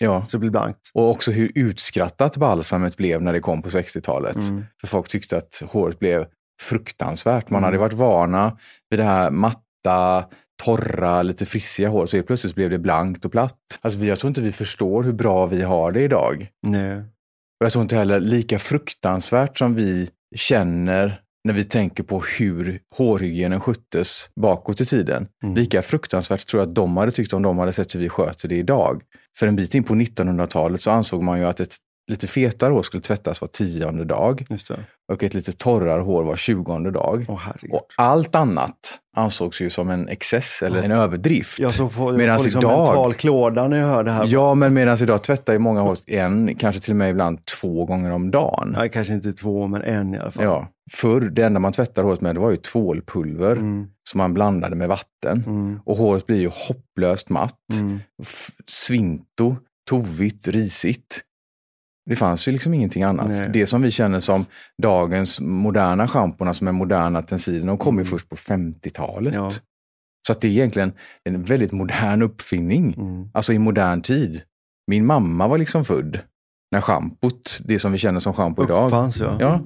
hår, eh, Ja. så det blir blankt. Och också hur utskrattat balsamet blev när det kom på 60-talet. Mm. För folk tyckte att håret blev fruktansvärt. Man Mm. hade varit vana vid det här matta, torra, lite frissiga hår. Så helt plötsligt blev det blankt och platt. Alltså jag tror inte vi förstår hur bra vi har det idag. Nej. Och jag tror inte heller lika fruktansvärt som vi känner när vi tänker på hur hårhygienen sköttes bakåt i tiden. Mm. Lika fruktansvärt tror jag att de hade tyckt om de hade sett hur vi sköter det idag. För en bit in på 1900-talet så ansåg man ju att ett lite fetare hår skulle tvättas var tionde dag och ett lite torrare hår var tjugonde dag. Åh. Och allt annat ansågs ju som en excess eller en överdrift. Jag så får, Medans får liksom idag- mental klåda när jag hör det här. Ja, men medan idag tvättar ju många hår en, kanske till och med ibland två gånger om dagen. Nej, kanske inte två, men en i alla fall. Ja, förr, det enda man tvättade håret med det var ju tvålpulver Mm, som man blandade med vatten. mm, Och håret blir ju hopplöst matt, mm. svinto, tovigt, risigt. Det fanns ju liksom ingenting annat. Nej. Det som vi känner som dagens moderna schamporna som är moderna tensider, de kom ju Mm. först på 50-talet. Ja. Så att det är egentligen en väldigt modern uppfinning. Mm. Alltså i modern tid. Min mamma var liksom född när schampot, det som vi känner som schampo idag. Uppfanns ja. Ja.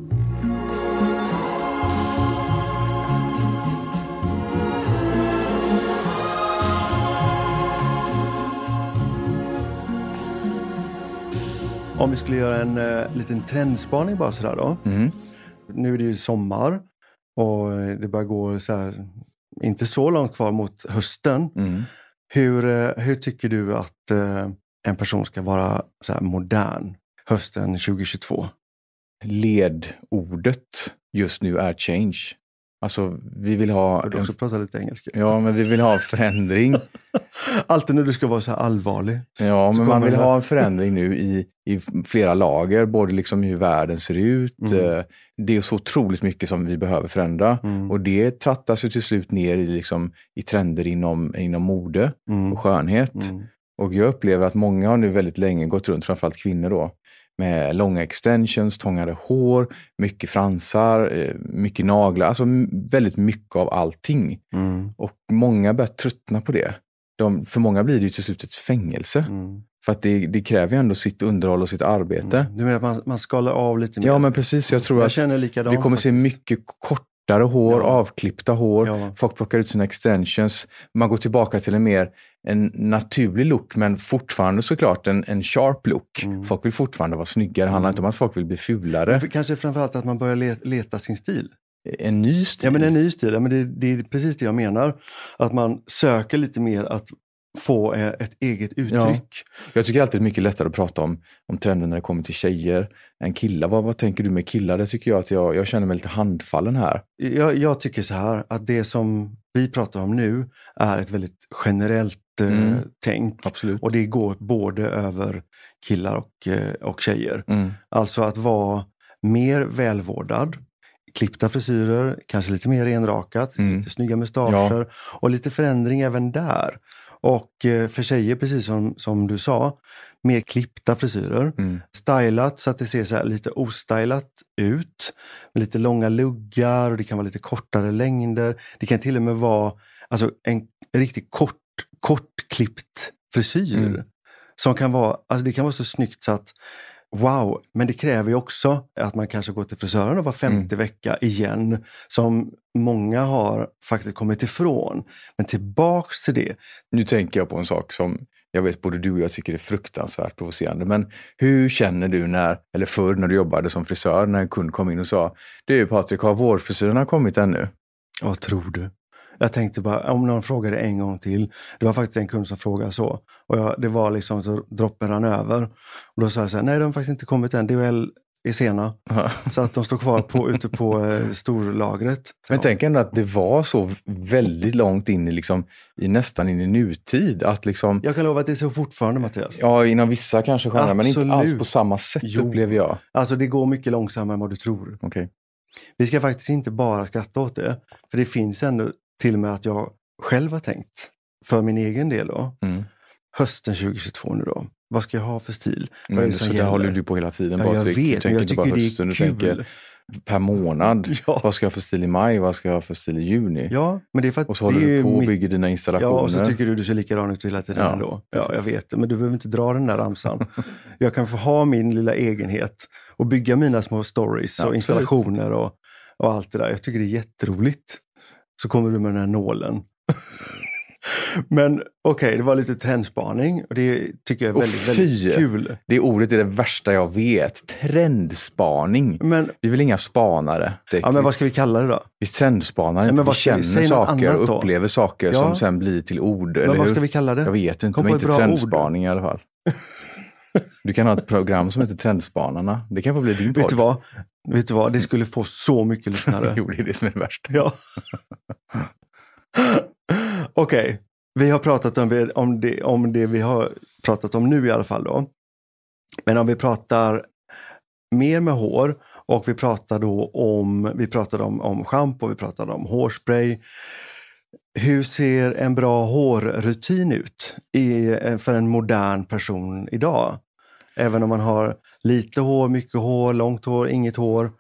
Om vi skulle göra en uh, liten trendspaning bara sådär då. Mm. Nu är det ju sommar och eh, det börjar gå så här, inte så långt kvar mot hösten. Mm. Hur, eh, hur tycker du att eh, en person ska vara så här modern hösten 2022? Ledordet just nu är change. Alltså vi vill ha, en, också prata lite engelska. ja men vi vill ha förändring. Alltid när du ska vara så här allvarlig. Ja, men man vill det- ha en förändring nu i, i flera lager, både liksom hur världen ser ut. Mm. eh, Det är så otroligt mycket som vi behöver förändra. Mm. Och det trattas ju till slut ner i, liksom, i trender inom, inom mode Mm. och skönhet. Mm. Och jag upplever att många har nu väldigt länge gått runt, framförallt kvinnor då, med långa extensions, tångade hår, mycket fransar, eh, mycket naglar, alltså väldigt mycket av allting. Mm. Och många börjar tröttna på det. De, för många blir det ju till slut ett fängelse. Mm. För att det, det kräver ju ändå sitt underhåll och sitt arbete. Mm. Du menar att man, man skalar av lite mer? Ja men precis, jag tror jag att vi kommer se faktiskt. mycket kortare hår, Ja. avklippta hår. Ja. Folk plockar ut sina extensions. Man går tillbaka till en mer en naturlig look men fortfarande såklart en, en sharp look. Mm. Folk vill fortfarande vara snygga. Det handlar inte om att folk vill bli fulare. Men för- Kanske framförallt att man börjar le- leta sin stil. En ny stil. Ja, men en ny stil. Ja, men det, det är precis det jag menar. Att man söker lite mer att få eh, ett eget uttryck. Jag tycker alltid det är mycket lättare att prata om, om trender när det kommer till tjejer än killar. Vad, vad tänker du med killar? Det tycker jag att jag, jag känner mig lite handfallen här. Jag, jag tycker så här att det som vi pratar om nu är ett väldigt generellt eh, Mm. tänk. Absolut. Och det går både över killar och, eh, och tjejer. Mm. Alltså att vara mer välvårdad. klippta frisyrer, kanske lite mer renrakat, Mm. lite snygga mustascher och lite förändring även där. Och eh, för tjejer, precis som, som du sa, mer klippta frisyrer. Mm. Stylat så att det ser så lite ostylat ut. Med lite långa luggar och det kan vara lite kortare längder. Det kan till och med vara alltså, en riktigt kort, kortklippt frisyr. Mm. Som kan vara, alltså det kan vara så snyggt så att wow, men det kräver ju också att man kanske går till frisören var femte vecka igen. Som många har faktiskt kommit ifrån. Men tillbaks till det. Nu tänker jag på en sak som jag vet både du och jag tycker är fruktansvärt provocerande. Men hur känner du när, eller förr när du jobbade som frisör, när en kund kom in och sa Du Patrik, har vårfrisyrerna kommit ännu? Vad tror du? Jag tänkte bara, om någon frågade en gång till. Det var faktiskt en kund som frågade så. Och jag, det var liksom så droppen rann över. Och då sa jag så här, nej de har faktiskt inte kommit än, DHL är sena. Så att de står kvar på, ute på eh, storlagret. Men tänk ändå att det var så väldigt långt in i, liksom, i nästan in i nutid. Att liksom, Jag kan lova att det är så fortfarande Mattias. ja, inom vissa kanske genrer, men inte alls på samma sätt Jo. upplever jag. Alltså det går mycket långsammare än vad du tror. Okej. Vi ska faktiskt inte bara skratta åt det. För det finns ändå till och med att jag själv har tänkt, för min egen del då, Mm. hösten 2022 nu då. Vad ska jag ha för stil? Vad är Men det som så där gäller? håller du på hela tiden. Ja, jag Patrik. vet, du men tänker jag tycker det är kul. tänker per månad. Ja. Vad ska jag ha för stil i maj? Vad ska jag ha för stil i juni? Ja, men det är för att Och så det håller du på och mitt- bygger dina Ja, installationer. och så tycker du du ser likadan ut hela tiden Ja, ändå. Ja, jag vet det, men du behöver inte dra den där ramsan. jag kan få ha min lilla egenhet och bygga mina små stories Ja, och installationer och, och allt det där. Jag tycker det är jätteroligt. Så kommer du med den här nålen. Men okej, det var lite trendspaning och det tycker jag är väldigt, fy! väldigt kul. Det ordet är det värsta jag vet. Trendspaning. Men, Vi är väl inga spanare? Ja, men vad ska vi kalla det då? Vi trendspanar inte. men vi känner saker och upplever saker Ja. som sen blir till ord. Men vad hur? ska vi kalla det? Jag vet inte, Kom men inte bra ord. trendspaning i alla fall. Du kan ha ett program som heter Trendspanarna. Det kan få bli din Vet podd. du vad? Vet du vad? Det skulle få så mycket lyssnare. Jo, det är det som är det värsta. Ja. Okej, vi har pratat om, om, det, om det vi har pratat om nu i alla fall. Då. Men om vi pratar mer med hår och vi pratar då om, vi pratade om, om schampo, vi pratade om hårspray. Hur ser en bra hårrutin ut i, för en modern person idag? Även om man har lite hår, mycket hår, långt hår, inget hår.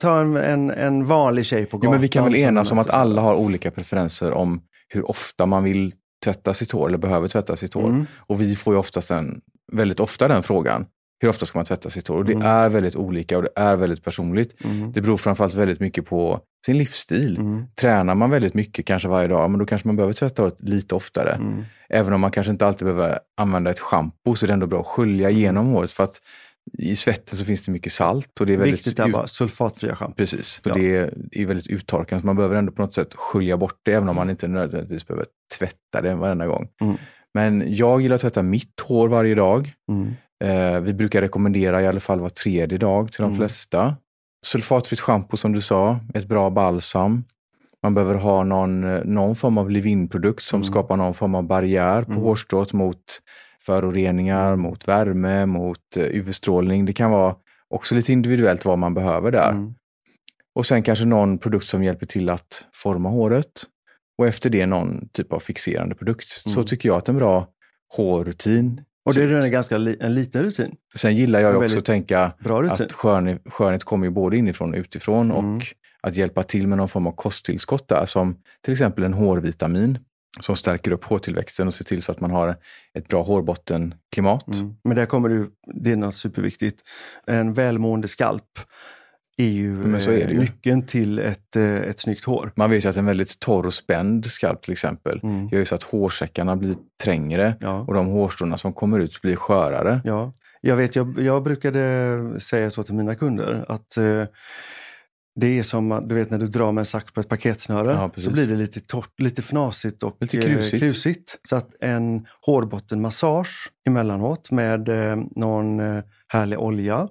Ta en, en, en vanlig tjej på gatan. Jo, men vi kan väl som enas om att alla har olika preferenser om hur ofta man vill tvätta sitt hår eller behöver tvätta sitt hår. Mm. Och vi får ju oftast den, väldigt ofta den frågan. Hur ofta ska man tvätta sitt hår? Och det Mm. är väldigt olika och det är väldigt personligt. Mm. Det beror framförallt väldigt mycket på sin livsstil. Mm. Tränar man väldigt mycket, kanske varje dag, men då kanske man behöver tvätta håret lite oftare. Mm. Även om man kanske inte alltid behöver använda ett schampo så är det ändå bra att skölja igenom håret för att i svetten så finns det mycket salt. Och det är väldigt Viktigt ut- bara sulfatfria schampo. Precis, och Ja. det är, är väldigt uttorkande så man behöver ändå på något sätt skölja bort det även om man inte nödvändigtvis behöver tvätta det varenda gång. Mm. Men jag gillar att tvätta mitt hår varje dag. Mm. Eh, vi brukar rekommendera i alla fall var tredje dag till de Mm. flesta. Sulfatfritt schampo som du sa, ett bra balsam. Man behöver ha någon, eh, någon form av leave-in-produkt som Mm. skapar någon form av barriär på Mm. hårstrået mot föroreningar, mot värme, mot eh, UV-strålning. Det kan vara också lite individuellt vad man behöver där. Mm. Och sen kanske någon produkt som hjälper till att forma håret. Och efter det någon typ av fixerande produkt. Så Mm. tycker jag att en bra hårrutin. Och det är en ganska li- en liten rutin. Sen gillar jag ju också att tänka att skönhet, skönhet kommer ju både inifrån och utifrån Mm. och att hjälpa till med någon form av kosttillskott där som till exempel en hårvitamin som stärker upp hårtillväxten och ser till så att man har ett bra hårbottenklimat. Mm. Men där kommer du, det är något superviktigt. En välmående skalp är ju, är det eh, ju. nyckeln till ett, eh, ett snyggt hår. Man vet ju att en väldigt torr och spänd skalp till exempel Mm. gör ju så att hårsäckarna blir trängre Ja. och de hårstråna som kommer ut blir skörare. Ja, jag vet, jag, jag brukade säga så till mina kunder att eh, det är som du vet när du drar med en sax på ett paketsnöre Ja, så blir det lite torrt, lite fnasigt och Lite eh, krusigt. krusigt. Så att en hårbottenmassage emellanåt med eh, någon eh, härlig olja,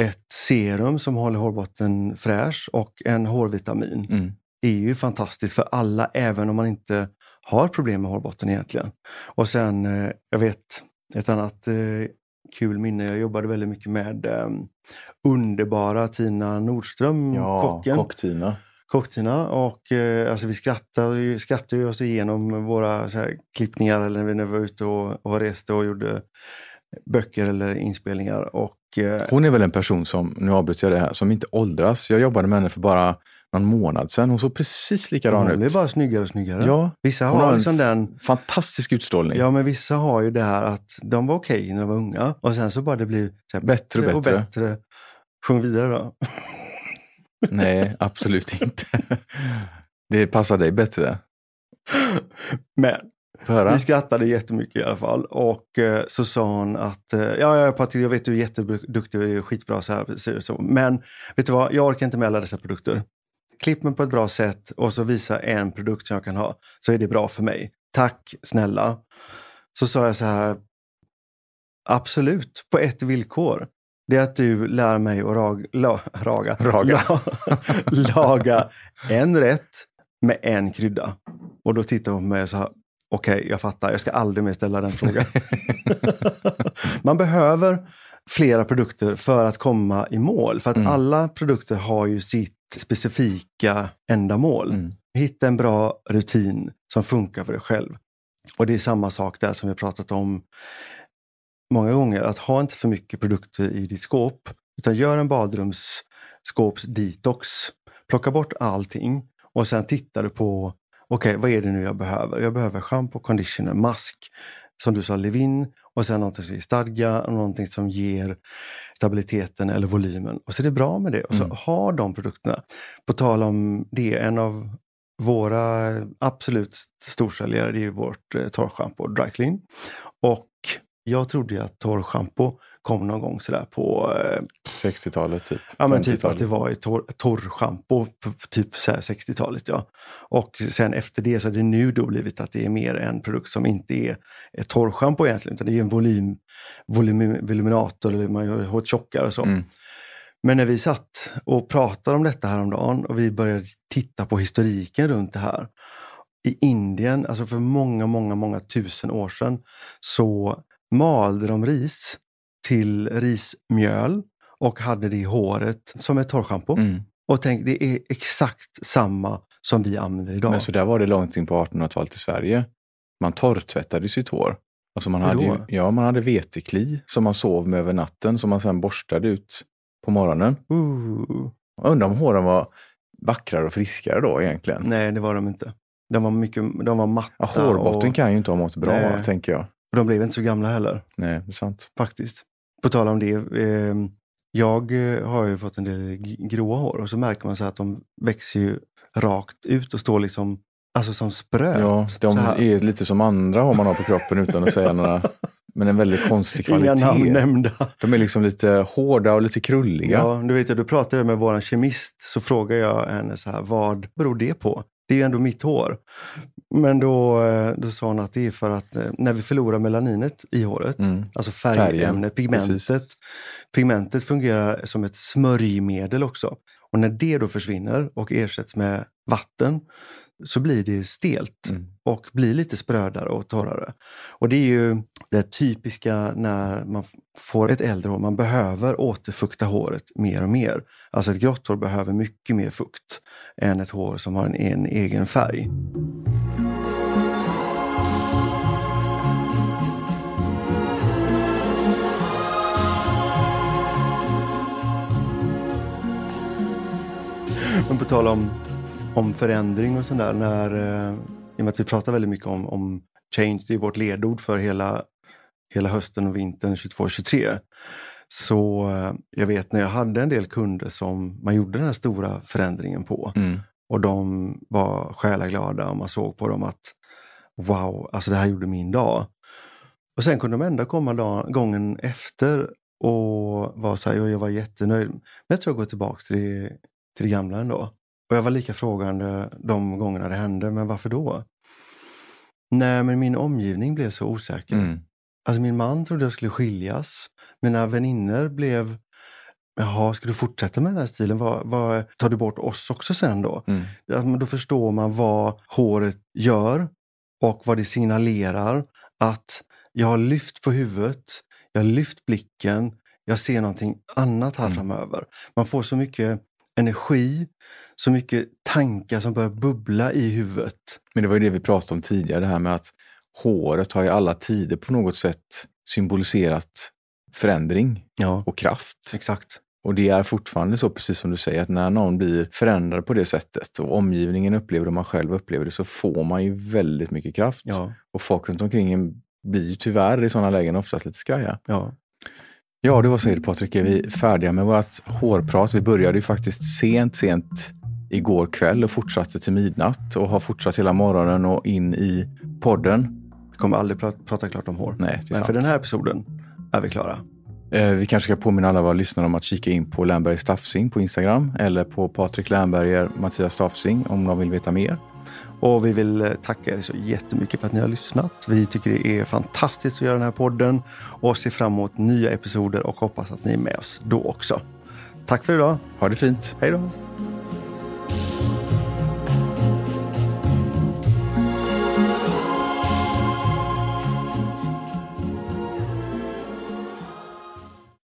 ett serum som håller hårbotten fräsch och en hårvitamin Mm. är ju fantastiskt för alla även om man inte har problem med hårbotten egentligen. Och sen, jag vet ett annat kul minne. Jag jobbade väldigt mycket med eh, underbara Tina Nordström, Ja, kocken. Kock-Tina. Kock-Tina. Och eh, alltså vi skrattade, skrattade oss igenom våra så här, klippningar eller när vi var ute och, och reste och gjorde böcker eller inspelningar. Och, eh, Hon är väl en person som, nu avbryter jag det här, som inte åldras. Jag jobbade med henne för bara någon månad sedan. Hon såg precis likadan hon blir ut. bara snyggare och snyggare. Ja, Vissa hon har, har liksom den fantastisk utstrålning. Ja, men vissa har ju det här att de var okej när de var unga och sen så bara det blir så här Bättre och bättre. bättre. Sjung vidare då. Nej, absolut inte. Det passar dig bättre. Men vi skrattade jättemycket i alla fall och eh, så sa hon att eh, ja, ja Patrik, jag vet du är jätteduktig och är skitbra så här, så, så. men vet du vad, jag orkar inte med alla dessa produkter. Klipp mig på ett bra sätt och så visa en produkt som jag kan ha så är det bra för mig. Tack snälla. Så sa jag så här, absolut, på ett villkor. Det är att du lär mig att rag, la, raga, Raga. La, laga en rätt med en krydda. Och då tittade hon på mig och sa, okej, jag fattar, jag ska aldrig mer ställa den frågan. Man behöver flera produkter för att komma i mål. För att Mm. alla produkter har ju sitt specifika ändamål. Mm. Hitta en bra rutin som funkar för dig själv. Och det är samma sak där som vi har pratat om många gånger. Att ha inte för mycket produkter i ditt skåp. Utan gör en badrumsskåps-detox. Plocka bort allting och sen tittar du på okej, vad är det nu jag behöver? Jag behöver shampoo, conditioner, mask. Som du sa, Levin och sen någonting som ger stadga någonting som ger stabiliteten eller volymen. Och så är det bra med det. Och så Mm. ha de produkterna. På tal om det, en av våra absolut storsäljare det är vårt eh, torrschampo Dry Clean. Och jag trodde ju att torrschampo kom någon gång sådär på eh, 60-talet typ. Ja men typ 50-talet. att det var ett torr, torrschampo typ så här 60-talet. Ja. Och sen efter det så har det nu då blivit att det är mer en produkt som inte är ett torrschampo egentligen utan det är en volym, volym, voluminator eller man gör håret tjockare och så. Mm. Men när vi satt och pratade om detta häromdagen och vi började titta på historiken runt det här. I Indien, alltså för många, många, många tusen år sedan så malde de ris till rismjöl och hade det i håret som ett torrschampo. Mm. Och tänk, det är exakt samma som vi använder idag. Men så där var det långt in på 1800-talet i Sverige. Man torrtvättade sitt hår. Alltså man hade, ju, ja, man hade vetekli som man sov med över natten som man sen borstade ut på morgonen. Jag undrar om håren var vackrare och friskare då egentligen. Nej, det var de inte. De var, mycket, de var matta Ja, hårbotten och, kan ju inte ha mått bra, Nej. tänker jag. och de blev inte så gamla heller. Nej, det är sant. faktiskt. På tal om det. Eh, jag har ju fått en del gråa hår och så märker man så att de växer ju rakt ut och står liksom alltså som spröt. Ja, de är lite som andra hår man har på kroppen utan att säga några, men en väldigt konstig Inga namn kvalitet. nämnda. De är liksom lite hårda och lite krulliga. Ja, du vet, jag, du pratade med vår kemist så frågade jag henne så här, vad beror det på? Det är ju ändå mitt hår. Men då, eh, då sa hon att det är för att eh, när vi förlorar melaninet i håret, Mm. alltså färgämne, Färgen, pigmentet. Pigmentet fungerar som ett smörjmedel också. Och när det då försvinner och ersätts med vatten så blir det stelt Mm. och blir lite sprödare och torrare. Och det är ju det typiska när man får ett äldre hår. Man behöver återfukta håret mer och mer. Alltså ett grått hår behöver mycket mer fukt än ett hår som har en, en egen färg. Men på tal om, om förändring och sådär, när, eh, i och med att vi pratar väldigt mycket om, om change, det är vårt ledord för hela, hela hösten och vintern 22-23. Så eh, jag vet när jag hade en del kunder som man gjorde den här stora förändringen på Mm. och de var själaglada och man såg på dem att wow, alltså det här gjorde min dag. Och sen kunde de ändå komma dag, gången efter och vara så här, "Jo, jag var jättenöjd. Men jag tror jag går tillbaka till det, till det gamla ändå. Och jag var lika frågande de gångerna det hände, men varför då? Nej, men min omgivning blev så osäker. Mm. Alltså min man trodde jag skulle skiljas. Mina vänner blev, jaha, ska du fortsätta med den här stilen? Vad, vad, tar du bort oss också sen då? Mm. Men då förstår man vad håret gör och vad det signalerar. Att jag har lyft på huvudet, jag har lyft blicken, jag ser någonting annat här Mm. framöver. Man får så mycket energi, så mycket tankar som börjar bubbla i huvudet. Men det var ju det vi pratade om tidigare, det här med att håret har i alla tider på något sätt symboliserat förändring Ja, och kraft. exakt. Och det är fortfarande så, precis som du säger, att när någon blir förändrad på det sättet och omgivningen upplever det och man själv upplever det så får man ju väldigt mycket kraft. Ja, Och folk runt omkring en blir ju tyvärr i sådana lägen oftast lite skraja. ja. Ja, det var så Patrik, är vi färdiga med vårt hårprat? Vi började ju faktiskt sent, sent igår kväll och fortsatte till midnatt och har fortsatt hela morgonen och in i podden. Vi kommer aldrig prata, prata klart om hår. Nej, det är Men sant. för den här episoden är vi klara. Eh, Vi kanske ska påminna alla våra lyssnare om att kika in på Lernberg Staffsing på Instagram eller på Patrik Lernberger Mattias Staffsing om de vill veta mer. Och vi vill eh, tacka er så jättemycket för att ni har lyssnat. Vi tycker det är fantastiskt att göra den här podden och ser fram emot nya episoder och hoppas att ni är med oss då också. Tack för idag. Ha det fint! Hej då!